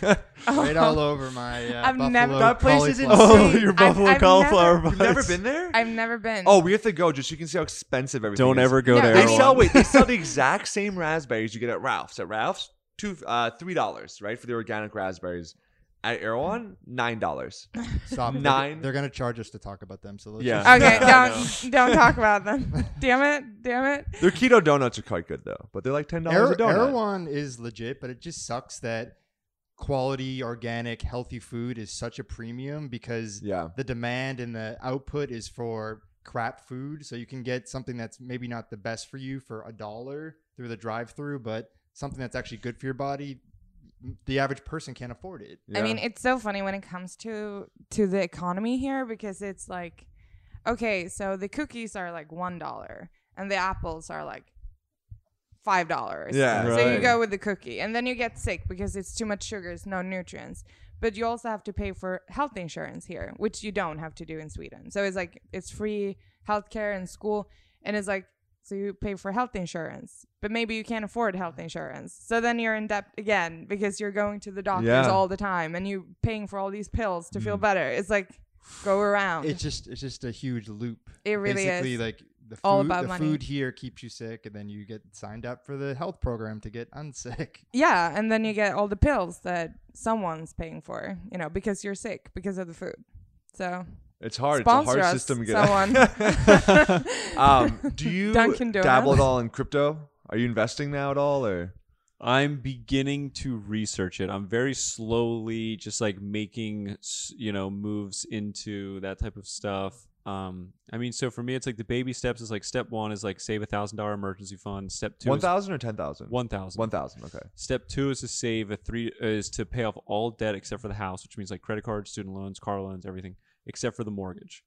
Oh. right all over my uh, I've buffalo never- That place is cauliflower. oh, insane. your I've- buffalo I've cauliflower never- You've never been there? I've never been. Oh, we have to go just so you can see how expensive everything is. Don't is. ever go Yeah, to I They mean- sell wait, they sell the exact same raspberries you get at Ralph's. At Ralph's, two uh three dollars, right, for the organic raspberries. At Erewhon, nine dollars. Stop. Nine. They're, gonna charge us to talk about them. So let's Yeah. just- Okay, don't don't talk about them. Damn it, damn it. Their keto donuts are quite good though, but they're like ten dollars a donut. Erewhon is legit, but it just sucks that quality, organic, healthy food is such a premium because Yeah. the demand and the output is for crap food. So you can get something that's maybe not the best for you for a dollar through the drive-through, but something that's actually good for your body. The average person can't afford it. I mean, it's so funny when it comes to to the economy here because it's like, okay, so the cookies are like one dollar and the apples are like five dollars. Yeah. So you go with the cookie, and then you get sick because it's too much sugars, no nutrients. But you also have to pay for health insurance here, which you don't have to do in Sweden. So it's like it's free healthcare and school, and it's like so you pay for health insurance, but maybe you can't afford health insurance. So then you're in debt again because you're going to the doctors Yeah. all the time and you're paying for all these pills to feel mm. better. It's like go around. It's just it's just a huge loop. It really Basically, is. like the food, all about the money. food here keeps you sick, and then you get signed up for the health program to get unsick. yeah, and then you get all the pills that someone's paying for, you know, because you're sick because of the food. So It's hard. It's a hard us, system to get someone. um, do you dabble at all in crypto? Are you investing now at all or I'm beginning to research it. I'm very slowly just like making, you know, moves into that type of stuff. Um, I mean, so for me, it's like the baby steps is like step one is like save a thousand dollar emergency fund. Step two thousand or ten thousand? one thousand. One thousand, okay. Step two is to save a three is to pay off all debt except for the house, which means like credit cards, student loans, car loans, everything except for the mortgage.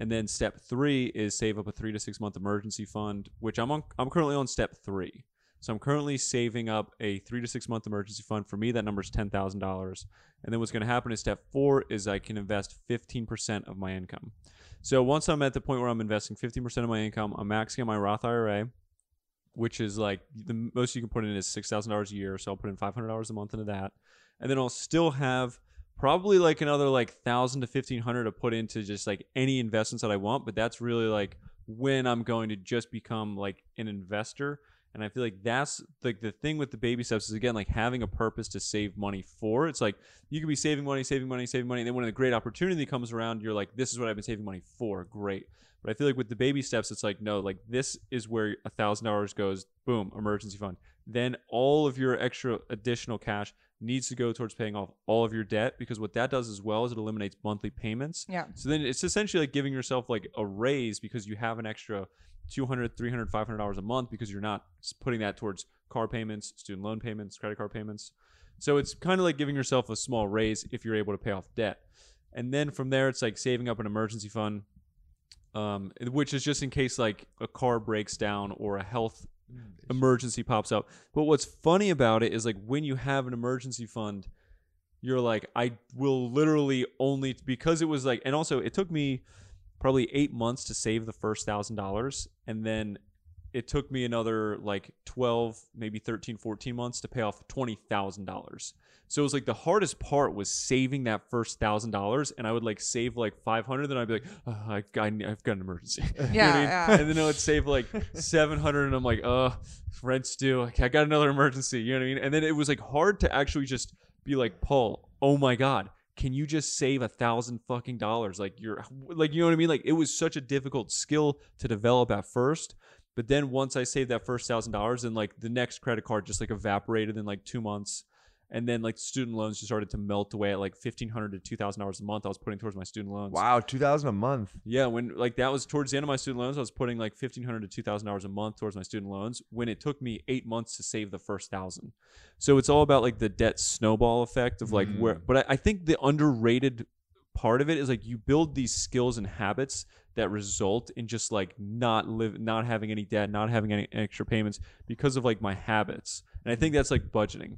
And then step three is save up a three to six month emergency fund, which I'm on. I'm currently on step three, so I'm currently saving up a three to six month emergency fund. For me, that number is ten thousand dollars. And then what's going to happen is step four is I can invest fifteen percent of my income. So once I'm at the point where I'm investing fifteen percent of my income, I'm maxing out my Roth IRA, which is like the most you can put in is six thousand dollars a year. So I'll put in five hundred dollars a month into that, and then I'll still have probably like another like thousand to fifteen hundred to put into just like any investments that I want. But that's really like when I'm going to just become like an investor. And I feel like that's like the thing with the baby steps is again like having a purpose to save money for. It's like you could be saving money, saving money, saving money, and then when a great opportunity comes around, you're like, this is what I've been saving money for. Great. But I feel like with the baby steps, it's like, no, like this is where a thousand dollars goes, boom, emergency fund. Then all of your extra additional cash needs to go towards paying off all of your debt because what that does as well is it eliminates monthly payments. yeah. So then it's essentially like giving yourself like a raise because you have an extra 200 300 500 dollars a month because you're not putting that towards car payments student loan payments credit card payments so it's kind of like giving yourself a small raise if you're able to pay off debt and then from there it's like saving up an emergency fund um, which is just in case like a car breaks down or a health Mm, emergency pops up. But what's funny about it is like when you have an emergency fund, you're like, I will literally only because it was like, and also it took me probably eight months to save the first thousand dollars, and then it took me another like 12 maybe 13 14 months to pay off $20000 so it was like the hardest part was saving that first thousand dollars and i would like save like 500 then i'd be like oh, I, I, i've got an emergency You know I Yeah, mean? yeah. and then i would save like 700 and i'm like uh rent's due Okay, i got another emergency you know what i mean and then it was like hard to actually just be like paul oh my god can you just save a thousand fucking dollars? Like you're like you know what I mean? Like it was such a difficult skill to develop at first. But then once I saved that first thousand dollars, and like the next credit card just like evaporated in like two months, and then like student loans just started to melt away at like fifteen hundred to two thousand dollars a month. I was putting towards my student loans. Wow, two thousand a month. Yeah, when like that was towards the end of my student loans, I was putting like fifteen hundred to two thousand dollars a month towards my student loans. When it took me eight months to save the first thousand, so it's all about like the debt snowball effect of like where. Mm. But I, I think the underrated part of it is like you build these skills and habits that result in just like not live, not having any debt, not having any extra payments because of like my habits, and I think that's like budgeting.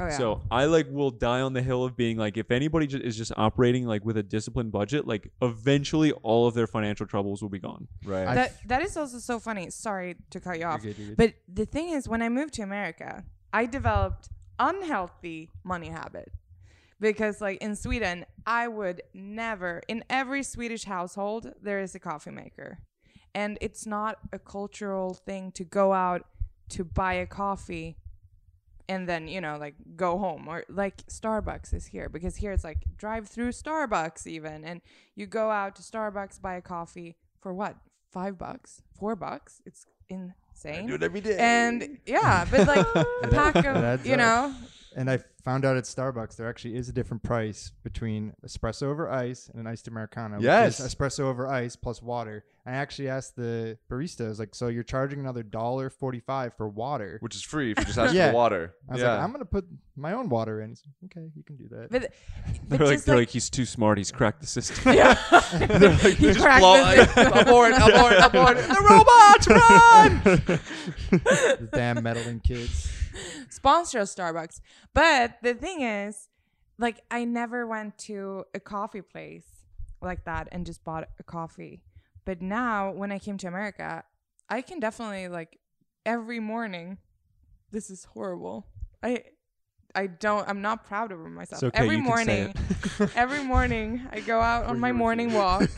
Oh, yeah. So I like will die on the hill of being like, if anybody ju- is just operating like with a disciplined budget, like eventually all of their financial troubles will be gone. Right. I- that that is also so funny. Sorry to cut you off. good, you're good. But the thing is, when I moved to America, I developed unhealthy money habit because, like in Sweden, I would never. In every Swedish household, there is a coffee maker, and it's not a cultural thing to go out to buy a coffee and then you know like go home or like starbucks is here because here it's like drive through starbucks even and you go out to starbucks buy a coffee for what five bucks four bucks it's insane do it every day. and yeah but like a pack of adds you up. know And I found out at Starbucks there actually is a different price between espresso over ice and an iced americano. which Yes. is espresso over ice plus water. I actually asked the barista, I was like, "So you're charging another dollar forty-five for water?" which is free if you just ask Yeah. for water. I was yeah. like, "I'm gonna put my own water in." He's like, okay, you can do that. but, but They're like, they're like, like, he's too smart. He's cracked the system. yeah he just cracked blow- the system. abort, abort, abort. The robots run. the damn meddling kids. sponsor us Starbucks. But the thing is, like, I never went to a coffee place like that and just bought a coffee. But now, when I came to America, I can definitely like every morning. This is horrible. I. I don't. I'm not proud of myself. Okay, every you can say morning, every morning, I go out on my morning walk,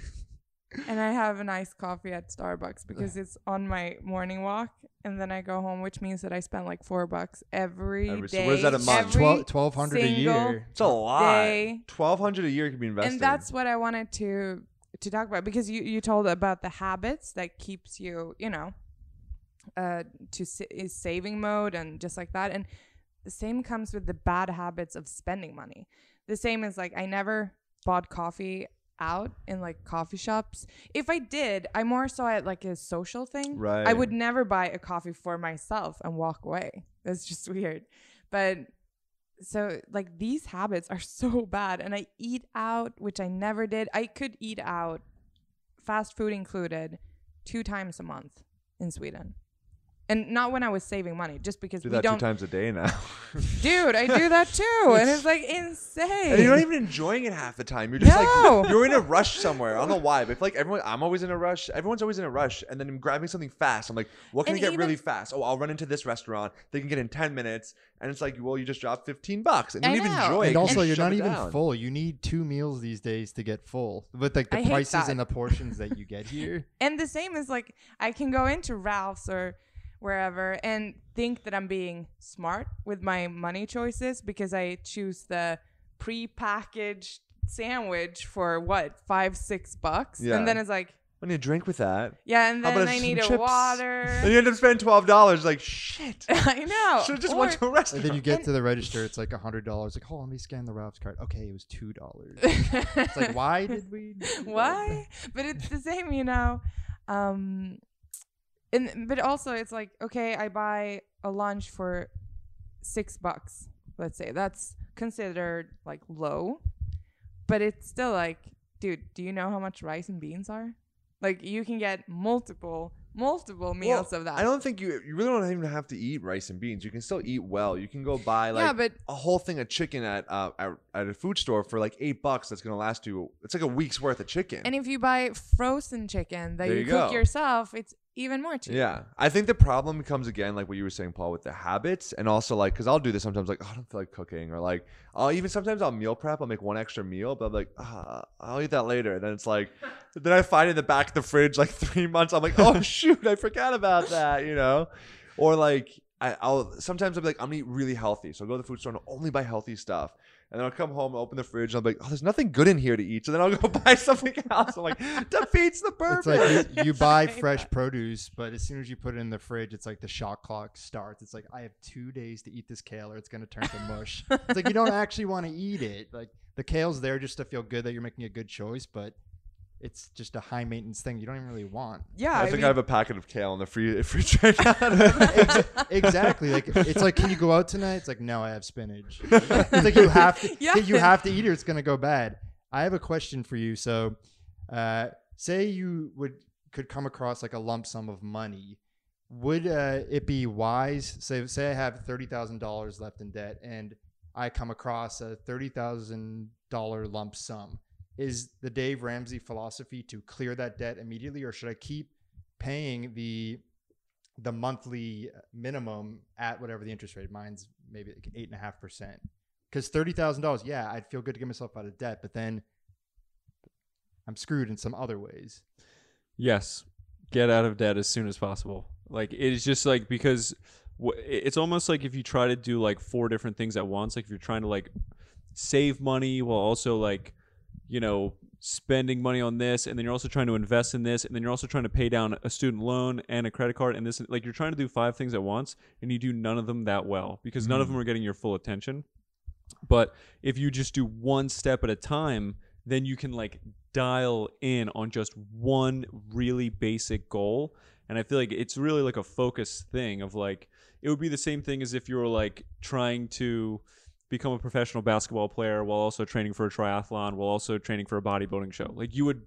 and I have an iced coffee at Starbucks because it's on my morning walk, and then I go home, which means that I spend like four bucks every Every- so what is that a month? every Twelve twelve hundred a year. It's a lot. Twelve hundred a year could be invested. And that's what I wanted to to talk about because you you told about the habits that keeps you, you know, uh, to sa- is saving mode and just like that. And the same comes with the bad habits of spending money. The same as like I never bought coffee out in like coffee shops. If I did, I more saw it like a social thing. Right. I would never buy a coffee for myself and walk away. That's just weird. But so like these habits are so bad and I eat out, which I never did. I could eat out fast food included 2 times a month in Sweden. And not when I was saving money, just because do we that don't two times a day now. Dude, I do that too. and it's like insane. And you're not even enjoying it half the time. You're just No. like you're in a rush somewhere. I don't know why, but I feel like everyone I'm always in a rush. Everyone's always in a rush. And then I'm grabbing something fast. I'm like, what can And I get even- really fast? Oh, I'll run into this restaurant. They can get in ten minutes. And it's like, well, you just dropped fifteen bucks. And you don't even enjoy it. And You also, just you're not even down. full. You need two meals these days to get full. With like the I prices and the portions that you get here. And the same is like I can go into Ralph's or wherever and think that I'm being smart with my money choices because I choose the pre-packaged sandwich for what five six bucks, Yeah. and then it's like I need a drink with that. yeah, and then I some need a chips? water. And you end up spending twelve dollars. Like shit. I know. Should have just Or- went to a restaurant. And then you get And- to the register, it's like a hundred dollars. Like, oh, let me scan the Ralph's card. Okay, it was two dollars. it's like, why did we? do that? why but it's the same you know um and but also it's like okay i buy a lunch for six bucks let's say that's considered like low but it's still like dude do you know how much rice and beans are like you can get multiple multiple meals Well, of that I don't think you you really don't even have to eat rice and beans. You can still eat well. You can go buy like yeah but a whole thing of chicken at uh at, at a food store for like eight bucks. That's gonna last you. It's like a week's worth of chicken. and if you buy frozen chicken that There you, you cook yourself it's even more cheap yeah, I think the problem comes again, like what you were saying, Paul, with the habits, and also like, cause I'll do this sometimes, like, oh, I don't feel like cooking, or like, I'll even sometimes I'll meal prep, I'll make one extra meal, but I'm like, ah, I'll eat that later. And then it's like, then I find in the back of the fridge like three months. I'm like, oh shoot, I forgot about that, you know, or like I, I'll sometimes I'll be like, I'm gonna eat really healthy. So I'll go to the food store and I'll only buy healthy stuff. And then I'll come home, open the fridge, and I'll be like, oh, there's nothing good in here to eat. So then I'll go buy something else. I'm like, defeats the purpose. It's like you, you buy fresh produce, but as soon as you put it in the fridge, it's like the shot clock starts. It's like I have two days to eat this kale, or it's gonna turn to mush. it's like you don't actually want to eat it. Like the kale's there just to feel good that you're making a good choice, but it's just a high maintenance thing you don't even really want. Yeah, I, I, think mean, I have a packet of kale in the free fridge right now. Ex- exactly. Like it's like, can you go out tonight? It's like, no, I have spinach. It's like you have to. Yeah. You have to eat it. Or it's gonna go bad. I have a question for you. So, uh, say you would could come across like a lump sum of money. Would uh, it be wise? Say, say I have thirty thousand dollars left in debt, and I come across a thirty thousand dollar lump sum. Is the Dave Ramsey philosophy to clear that debt immediately, or should I keep paying the the monthly minimum at whatever the interest rate. Mine's maybe like eight and a half percent. Because thirty thousand dollars, yeah, I'd feel good to get myself out of debt, but then I'm screwed in some other ways. Yes, get out of debt as soon as possible. Like it is just like because it's almost like if you try to do like four different things at once. Like if you're trying to like save money while also like you know spending money on this, and then you're also trying to invest in this, and then you're also trying to pay down a student loan and a credit card, and this like you're trying to do five things at once, and you do none of them that well because none of mm. them are getting your full attention. But if you just do one step at a time, then you can like dial in on just one really basic goal. And I feel like it's really like a focus thing of like, it would be the same thing as if you were like trying to become a professional basketball player while also training for a triathlon, while also training for a bodybuilding show. Like, you would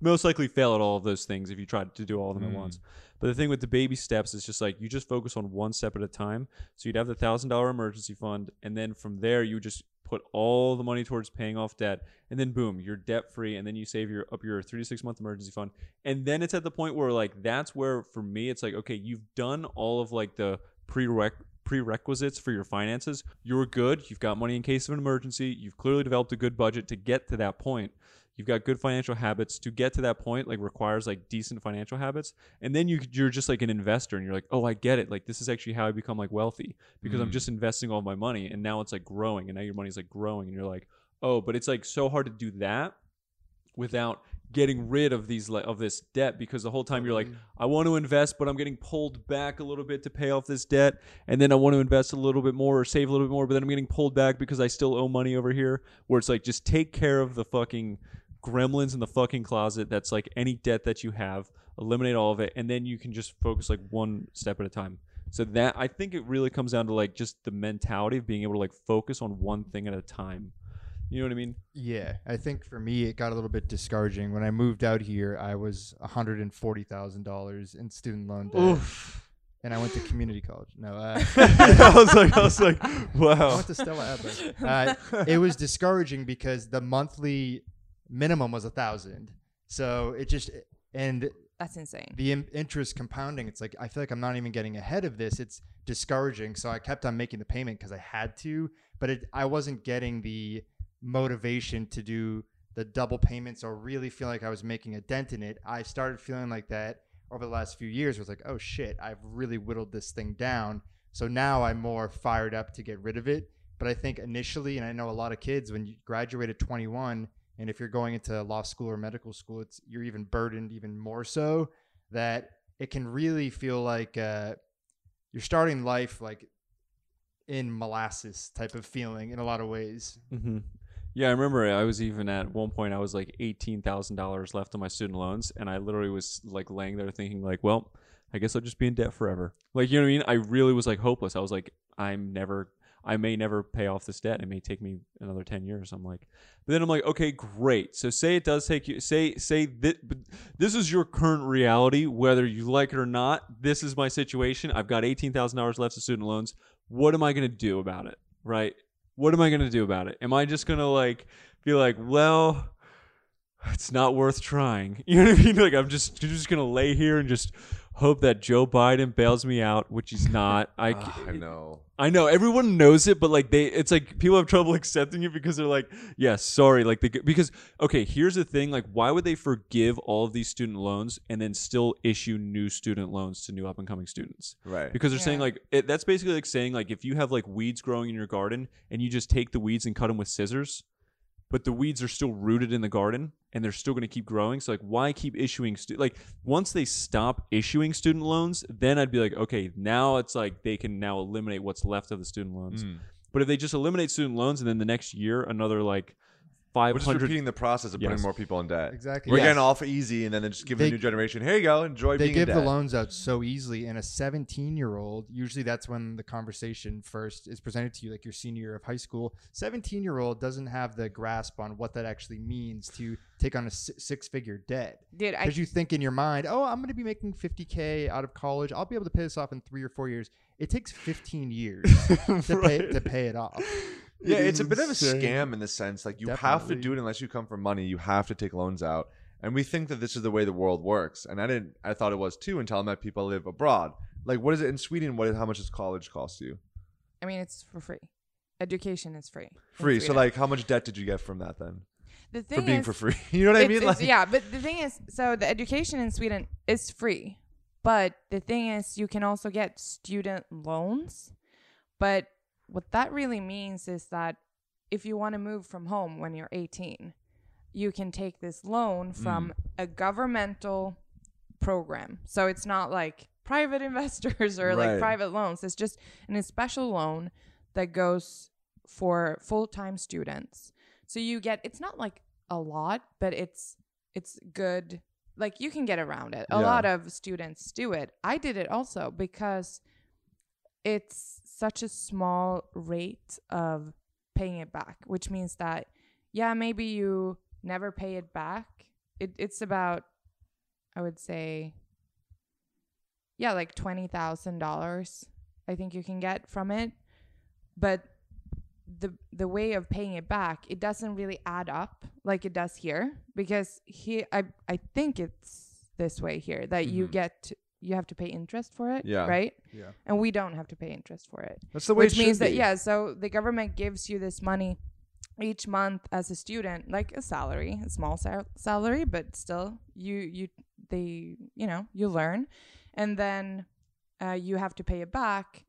most likely fail at all of those things if you tried to do all of them at Mm. once. But the thing with the baby steps is just like you just focus on one step at a time. So you'd have the thousand dollar emergency fund, and then from there you just put all the money towards paying off debt, and then boom, you're debt free, and then you save your up your three to six month emergency fund, and then it's at the point where like that's where for me it's like okay, you've done all of like the prereq prerequisites for your finances. You're good. You've got money in case of an emergency. You've clearly developed a good budget to get to that point you've got good financial habits to get to that point like requires like decent financial habits and then you you're just like an investor and you're like oh i get it like this is actually how i become like wealthy because i'm Mm. just investing all my money and now it's like growing and now your money's like growing and you're like oh but it's like so hard to do that without getting rid of these of this debt because the whole time you're like mm. I want to invest but I'm getting pulled back a little bit to pay off this debt and then I want to invest a little bit more or save a little bit more but then I'm getting pulled back because I still owe money over here where it's like just take care of the fucking gremlins in the fucking closet that's like any debt that you have eliminate all of it and then you can just focus like one step at a time. So that I think it really comes down to like just the mentality of being able to like focus on one thing at a time you know what I mean Yeah, I think for me it got a little bit discouraging when I moved out here. I was one hundred and forty thousand dollars in student loan debt, and I went to community college. No, uh, I was like I was like wow. I wow went to Stella Adler. Uh, it was discouraging because the monthly minimum was a thousand, so it just and That's insane. the in- interest compounding. It's like I feel like I'm not even getting ahead of this. It's discouraging. So I kept on making the payment because I had to, but it, I wasn't getting the motivation to do the double payments or really feel like I was making a dent in it. I started feeling like that over the last few years. It's like, oh shit, I've really whittled this thing down. So now I'm more fired up to get rid of it. But I think initially, and I know a lot of kids when you graduate at 21, and if you're going into law school or medical school, it's you're even burdened even more so that it can really feel like uh, you're starting life like in molasses type of feeling in a lot of ways. hmm Yeah, I remember I was even at one point I was like eighteen thousand dollars left on my student loans, and I literally was like laying there thinking like, well, I guess I'll just be in debt forever. Like you know what I mean? I really was like hopeless. I was like, I'm never, I may never pay off this debt. It may take me another ten years. I'm like, but then I'm like, okay, great. So say it does take you. Say say that this is your current reality, whether you like it or not. This is my situation. I've got eighteen thousand dollars left of student loans. What am I gonna do about it? Right? What am I gonna do about it? Am I just gonna like be like, well, it's not worth trying? You know what I mean? Like I'm just you're just gonna lay here and just hope that Joe Biden bails me out, which he's not. I Ah, I know. I know everyone knows it, but like they, it's like people have trouble accepting it because they're like, yeah, sorry, like they, because okay, here's the thing, like why would they forgive all of these student loans and then still issue new student loans to new up and coming students? Right. Because they're saying like it, that's basically like saying like if you have like weeds growing in your garden and you just take the weeds and cut them with scissors, but the weeds are still rooted in the garden and they're still going to keep growing. So like, why keep issuing? Stu- like once they stop issuing student loans, then I'd be like, okay, now it's like they can now eliminate what's left of the student loans. Mm. But if they just eliminate student loans and then the next year another like five We're just repeating the process of putting Yes. more people in debt. Exactly. We're Yes. getting off easy, and then they just give They- the new generation, here you go, enjoy they being give in the debt. loans out so easily and a 17 year old usually that's when the conversation first is presented to you like your senior year of high school 17 year old doesn't have the grasp on what that actually means to take on a six figure debt Dude, I because you think in your mind oh i'm going to be making 50k out of college i'll be able to pay this off in three or four years it takes 15 years to, pay, to pay it off Yeah, It it's a is bit of a scam in the sense like you have to do it unless you come for money. You have to take loans out, and we think that this is the way the world works. And I didn't. I thought it was too until I met people that live abroad. Like, what is it in Sweden? What? How much does college cost you? I mean, it's for free. Education is free. Free. So like, how much debt did you get from that then? the thing For being is, for free. you know what I mean? Like, yeah, but the thing is, so the education in Sweden is free, but the thing is, you can also get student loans. But what that really means is that if you want to move from home when you're 18, you can take this loan from mm. a governmental program. So it's not like private investors or like private loans. It's just an, special loan that goes for full-time students. So you get it's not like a lot, but it's it's good. Like you can get around it. A Yeah. lot of students do it. I did it also because it's such a small rate of paying it back, which means that yeah, maybe you never pay it back. It, it's about I would say yeah, like twenty thousand dollars. I think you can get from it, but the the way of paying it back, it doesn't really add up like it does here because here I I think it's this way here that you Mhm. get you have to pay interest for it, Yeah. right? Yeah. And we don't have to pay interest for it that's the way. which it means should that yeah so the government gives you this money each month as a student like a salary a small sal- salary but still you you they you know you learn and then uh, you have to pay it back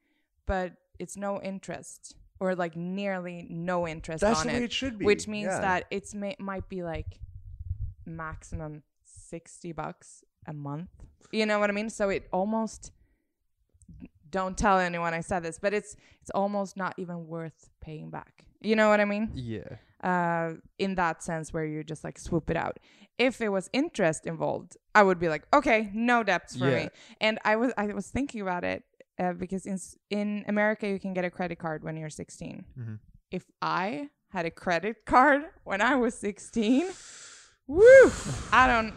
but it's no interest or like nearly no interest That's on the way it it should be. which means yeah. that it's may- might be like maximum 60 bucks a month. You know what i mean? So it almost don't tell anyone i said this but it's it's almost not even worth paying back. You know what i mean? Yeah. Uh in that sense where you just like swoop it out. If it was interest involved i would be like okay no debts for Yeah. me and i was i was thinking about it uh, because in in america you can get a credit card when you're 16 Mhm. if i had a credit card when i was 16 woo i don't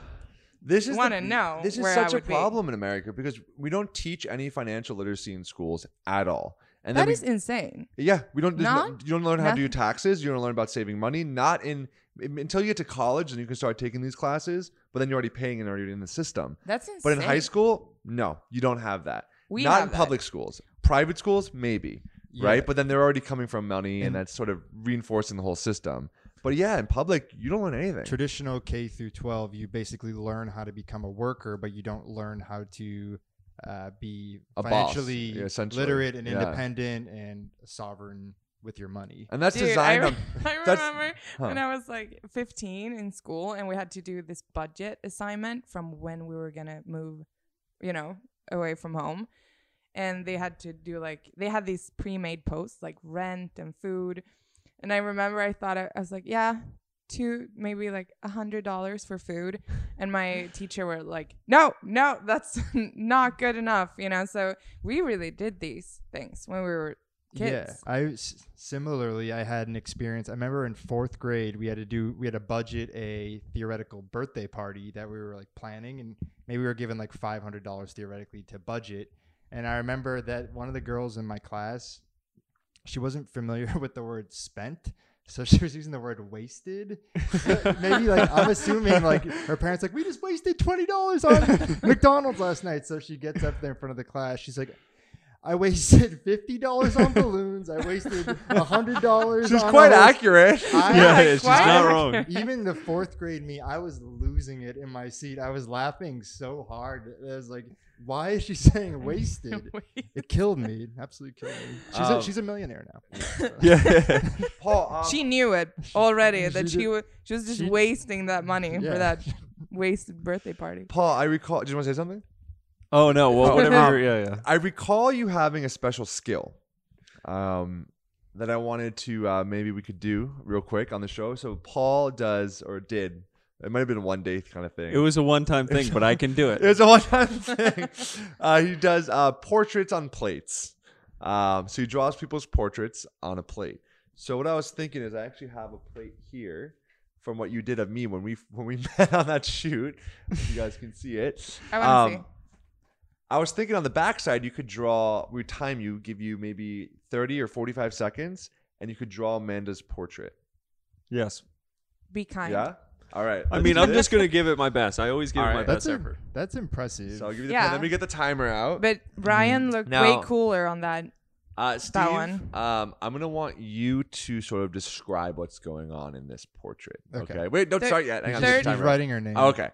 This is wanna know This is where I such a would be. problem in America because we don't teach any financial literacy in schools at all. And that we, is insane yeah, we don't. there's no- Not- you don't learn how to do nothing. taxes. You don't learn about saving money. Not in until you get to college, and you can start taking these classes. But then you're already paying and already in the system. that's insane But in high school, no, you don't have that. we Not have in that. public schools. Private schools, maybe. Yeah. Right, but then they're already coming from money, And- that's sort of reinforcing the whole system. But yeah, in public, you don't learn anything. traditional K through 12, you basically learn how to become a worker, but you don't learn how to uh, be A financially yeah, essentially. literate and Yeah. independent and sovereign with your money. And that's Dude, designed I, on. I that's- remember when. I was like 15 in school and we had to do this budget assignment from when we were going to move, you know, away from home. And they had to do like, they had these pre made posts like rent and food. And I remember I thought, I, I was like, yeah, two, maybe like a hundred dollars for food. And my teacher were like, no, no, that's not good enough, you know? So we really did these things when we were kids. Yeah, I s- similarly I had an experience. I remember in fourth grade we had to do we had to budget a theoretical birthday party that we were like planning, and maybe we were given like five hundred dollars theoretically to budget. And I remember that one of the girls in my class, she wasn't familiar with the word spent, So she was using the word wasted. Maybe like I'm assuming like her parents like we just wasted twenty dollars on McDonald's last night. So she gets up there in front of the class. She's like, I wasted fifty dollars on balloons. I wasted hundred dollars. She's on quite a accurate. I- Yeah, Yeah, she's not wrong. Even the fourth grade me, I was losing it in my seat. I was laughing so hard. I was like, "Why is she saying wasted?" It killed me. It Absolutely killed me. She's, Um, a, she's a millionaire now. Yeah. Paul, um, she knew it already that She she did- was she was just she- wasting that money Yeah. for that wasted birthday party. Paul, I recall. Did you want to say something? Oh no. Well, Oh, whatever. yeah, yeah. I recall you having a special skill um, that I wanted to uh, maybe we could do real quick on the show. So Paul does or did. It might have been a one day kind of thing. It was a one-time thing, but I can do it. It was a one time thing. uh, he does uh, portraits on plates. Um, so he draws people's portraits on a plate. So what I was thinking is I actually have a plate here from what you did of me when we when we met on that shoot. you guys can see it. I want to Um, I was thinking on the backside you could draw. We would time you, give you maybe thirty or forty-five seconds, and you could draw Amanda's portrait. yes. Be kind. Yeah. All right. I mean, I'm this. just gonna give it my best. I always give All it my right. best That's a, effort. that's impressive. So I'll give you the Yeah. pen. Let me get the timer out. But Brian looked way cooler on that. Uh, Steve, one. Um, I'm gonna want you to sort of describe what's going on in this portrait. Okay. Okay. Wait, don't Thir- start yet. Hang on. He's, third- there's a he's timer. writing her name. Oh, okay.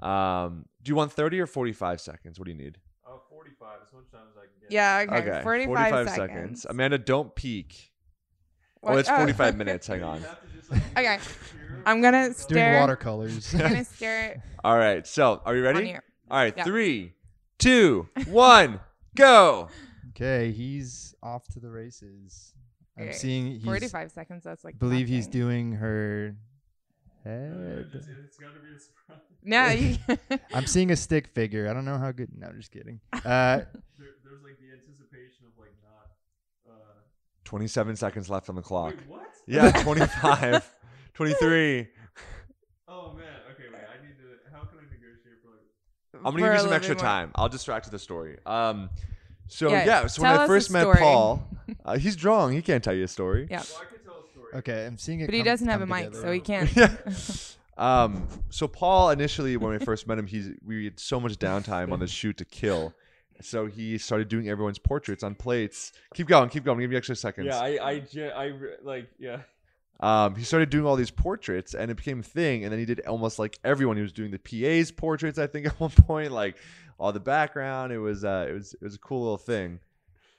Um, do you want 30 or 45 seconds? What do you need? Oh, 45 as much time as I can get. Yeah, okay. 45, seconds. Amanda, don't peek. Oh, what- Oh, it's oh. 45 minutes. Hang on. Okay. I'm gonna Doing watercolors. I'm gonna stare All right. So, are you ready? All right. Yeah. Three, two, one, go. okay, he's off to the races. I'm Okay, seeing he's 45 seconds. That's like. believe he's doing her head. It's gotta be a surprise. No, you, I'm seeing a stick figure. I don't know how good. No, I'm just kidding. Uh, There, there's like the anticipation of like not. Uh, 27 seconds left on the clock. wait, what? Yeah, 25, 23. Oh man. Okay, wait. I need to. How can I negotiate for like? I'm gonna for give you some extra bit more. time. I'll distract with the story. Um, so Yeah, yeah, so when I first met story. Paul, uh, he's drawing. He can't tell you a story. Yeah. Well, okay, I'm seeing it. but he come- doesn't have a come mic, together. so he can't. Yeah. Um, so Paul initially, when we first met him, he's we had so much downtime on the shoot to kill. So he started doing everyone's portraits on plates. Keep going, keep going. I'll give you extra seconds. Yeah, I, I, ge- I, re- like, yeah. um, he started doing all these portraits, and it became a thing. And then he did almost like everyone. He was doing the PA's portraits, I think, at one point, like all the background. It was, uh, it was, it was a cool little thing.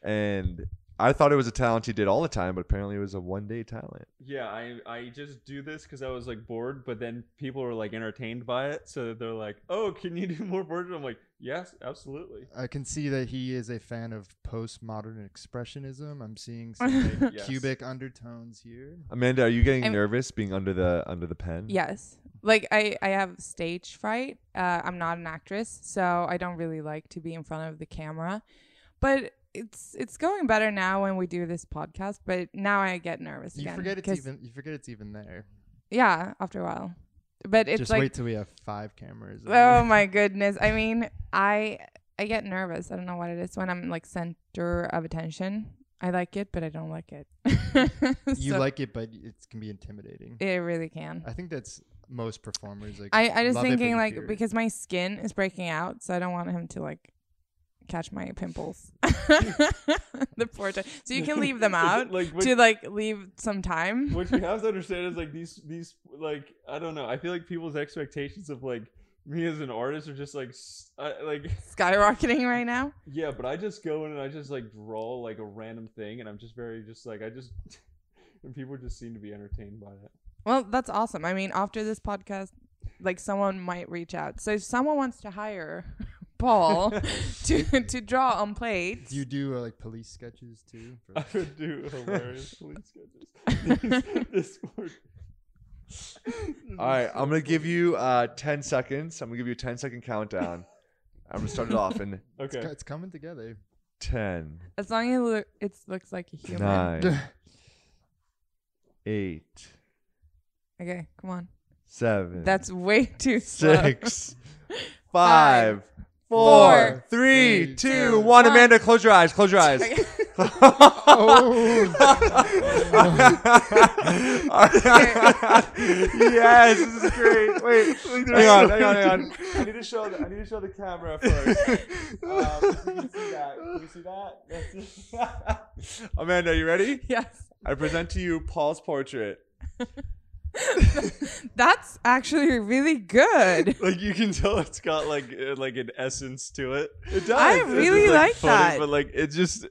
And I thought it was a talent he did all the time, but apparently it was a one day talent. Yeah, I, I just do this because I was like bored, but then people were like entertained by it, so they're like, "Oh, can you do more portraits?" I'm like, "Yes, absolutely." I can see that he is a fan of postmodern expressionism. I'm seeing some like, Yes. cubic undertones here. Amanda, are you getting I'm- nervous being under the under the pen? Yes. Like I, I have stage fright. Uh, I'm not an actress, so I don't really like to be in front of the camera. But it's it's going better now when we do this podcast. But now I get nervous You again. forget it's even. You forget it's even there. Yeah, after a while. But it's Just like wait till we have five cameras. oh my goodness. I mean, I I get nervous. I don't know what it is when I'm like center of attention. I like it, but I don't like it. You like it, but it can be intimidating. it really can. I think that's most performers. Like I, I just love it, but thinking like because my skin is breaking out, so I don't want him to like catch my pimples. the portrait. So you can leave them out like what, to like leave some time. what you have to understand is like these these like I don't know. I feel like people's expectations of like me as an artist are just like s- I, like Skyrocketing right now. yeah, but I just go in and I just like draw like a random thing, and I'm just very just like I just and people just seem to be entertained by it. Well, that's awesome. I mean, after this podcast, like someone might reach out. So if someone wants to hire Paul to to draw on plates, Do you do uh, like police sketches too? I would do hilarious police sketches. This word- All right, I'm gonna give you uh, 10 seconds. I'm gonna give you a 10 second countdown. I'm gonna start it off in it's, Okay. co- it's coming together. 10, as long as it, look, it looks like a human. 9, 8, Okay, come on. 7, That's way too slow. 6, 5, four, 4, 3, three, 2, two, 1. one. Amanda, close your eyes. Close your eyes. Okay. yes, this is great. Wait, hang on, hang on, hang on. I need to show. The, I need to show the camera first. Um, you see that. Can you see that? That's it. Amanda, you ready? Yes. I present to you Paul's portrait. That's actually really good. Like you can tell it's got like uh, like an essence to it. It does. I It's really just, like funny, that. but like it just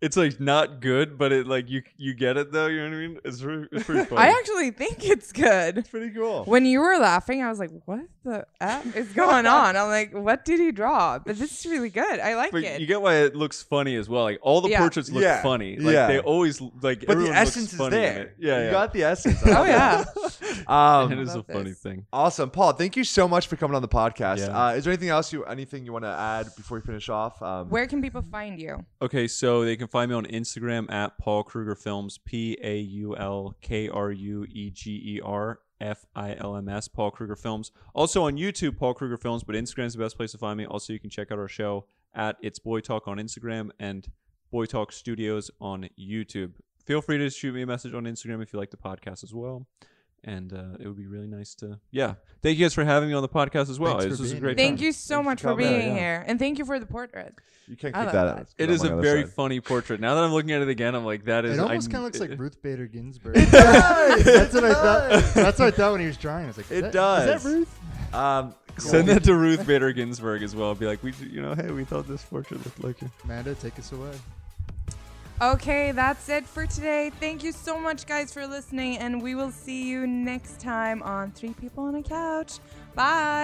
it's like not good, but it like you you get it though. You know what I mean? It's, re- it's pretty funny. I actually think it's good. It's pretty cool. When you were laughing, I was like, "What the f is going on?" I'm like, "What did he draw?" But this is really good. I like but it. you get why it looks funny as well. Like all the Yeah. portraits look Yeah. funny. Like Yeah. they always like. but the everyone looks essence is funny there. it. Yeah, you got the essence. oh yeah. Um, it is a funny this. thing. Awesome, Paul. Thank you so much for coming on the podcast. Yeah. Uh, is there anything else you anything you want to add before we finish off? Um, Where can people find you? Okay, so they can find me on Instagram at Paul Krueger Films, P A U L K R U E G E R F I L M S, Paul Krueger Films. Also on YouTube, Paul Krueger Films, but Instagram is the best place to find me. Also, you can check out our show at It's Boy Talk on Instagram and Boy Talk Studios on YouTube. Feel free to shoot me a message on Instagram if you like the podcast as well. And uh, it would be really nice to, yeah. Thank you guys for having me on the podcast as well. Thanks for This was a being great here. Thank time. you so Thanks much for coming. being Yeah, yeah. here, and thank you for the portrait. you can't I keep love that. that. out. It Put is on a very side. funny portrait. Now that I'm looking at it again, I'm like, that is. It almost I- kind of looks like Ruth Bader Ginsburg. It does. That's what I thought. That's what I thought when he was drawing. I was like, is It that, does. Is that Ruth? Um, Send that to Ruth Bader Ginsburg as well. Be like, we, you know, hey, we thought this portrait looked like you. Amanda, take us away. Okay, that's it for today. Thank you so much, guys, for listening, and we will see you next time on Three People on a Couch. Bye.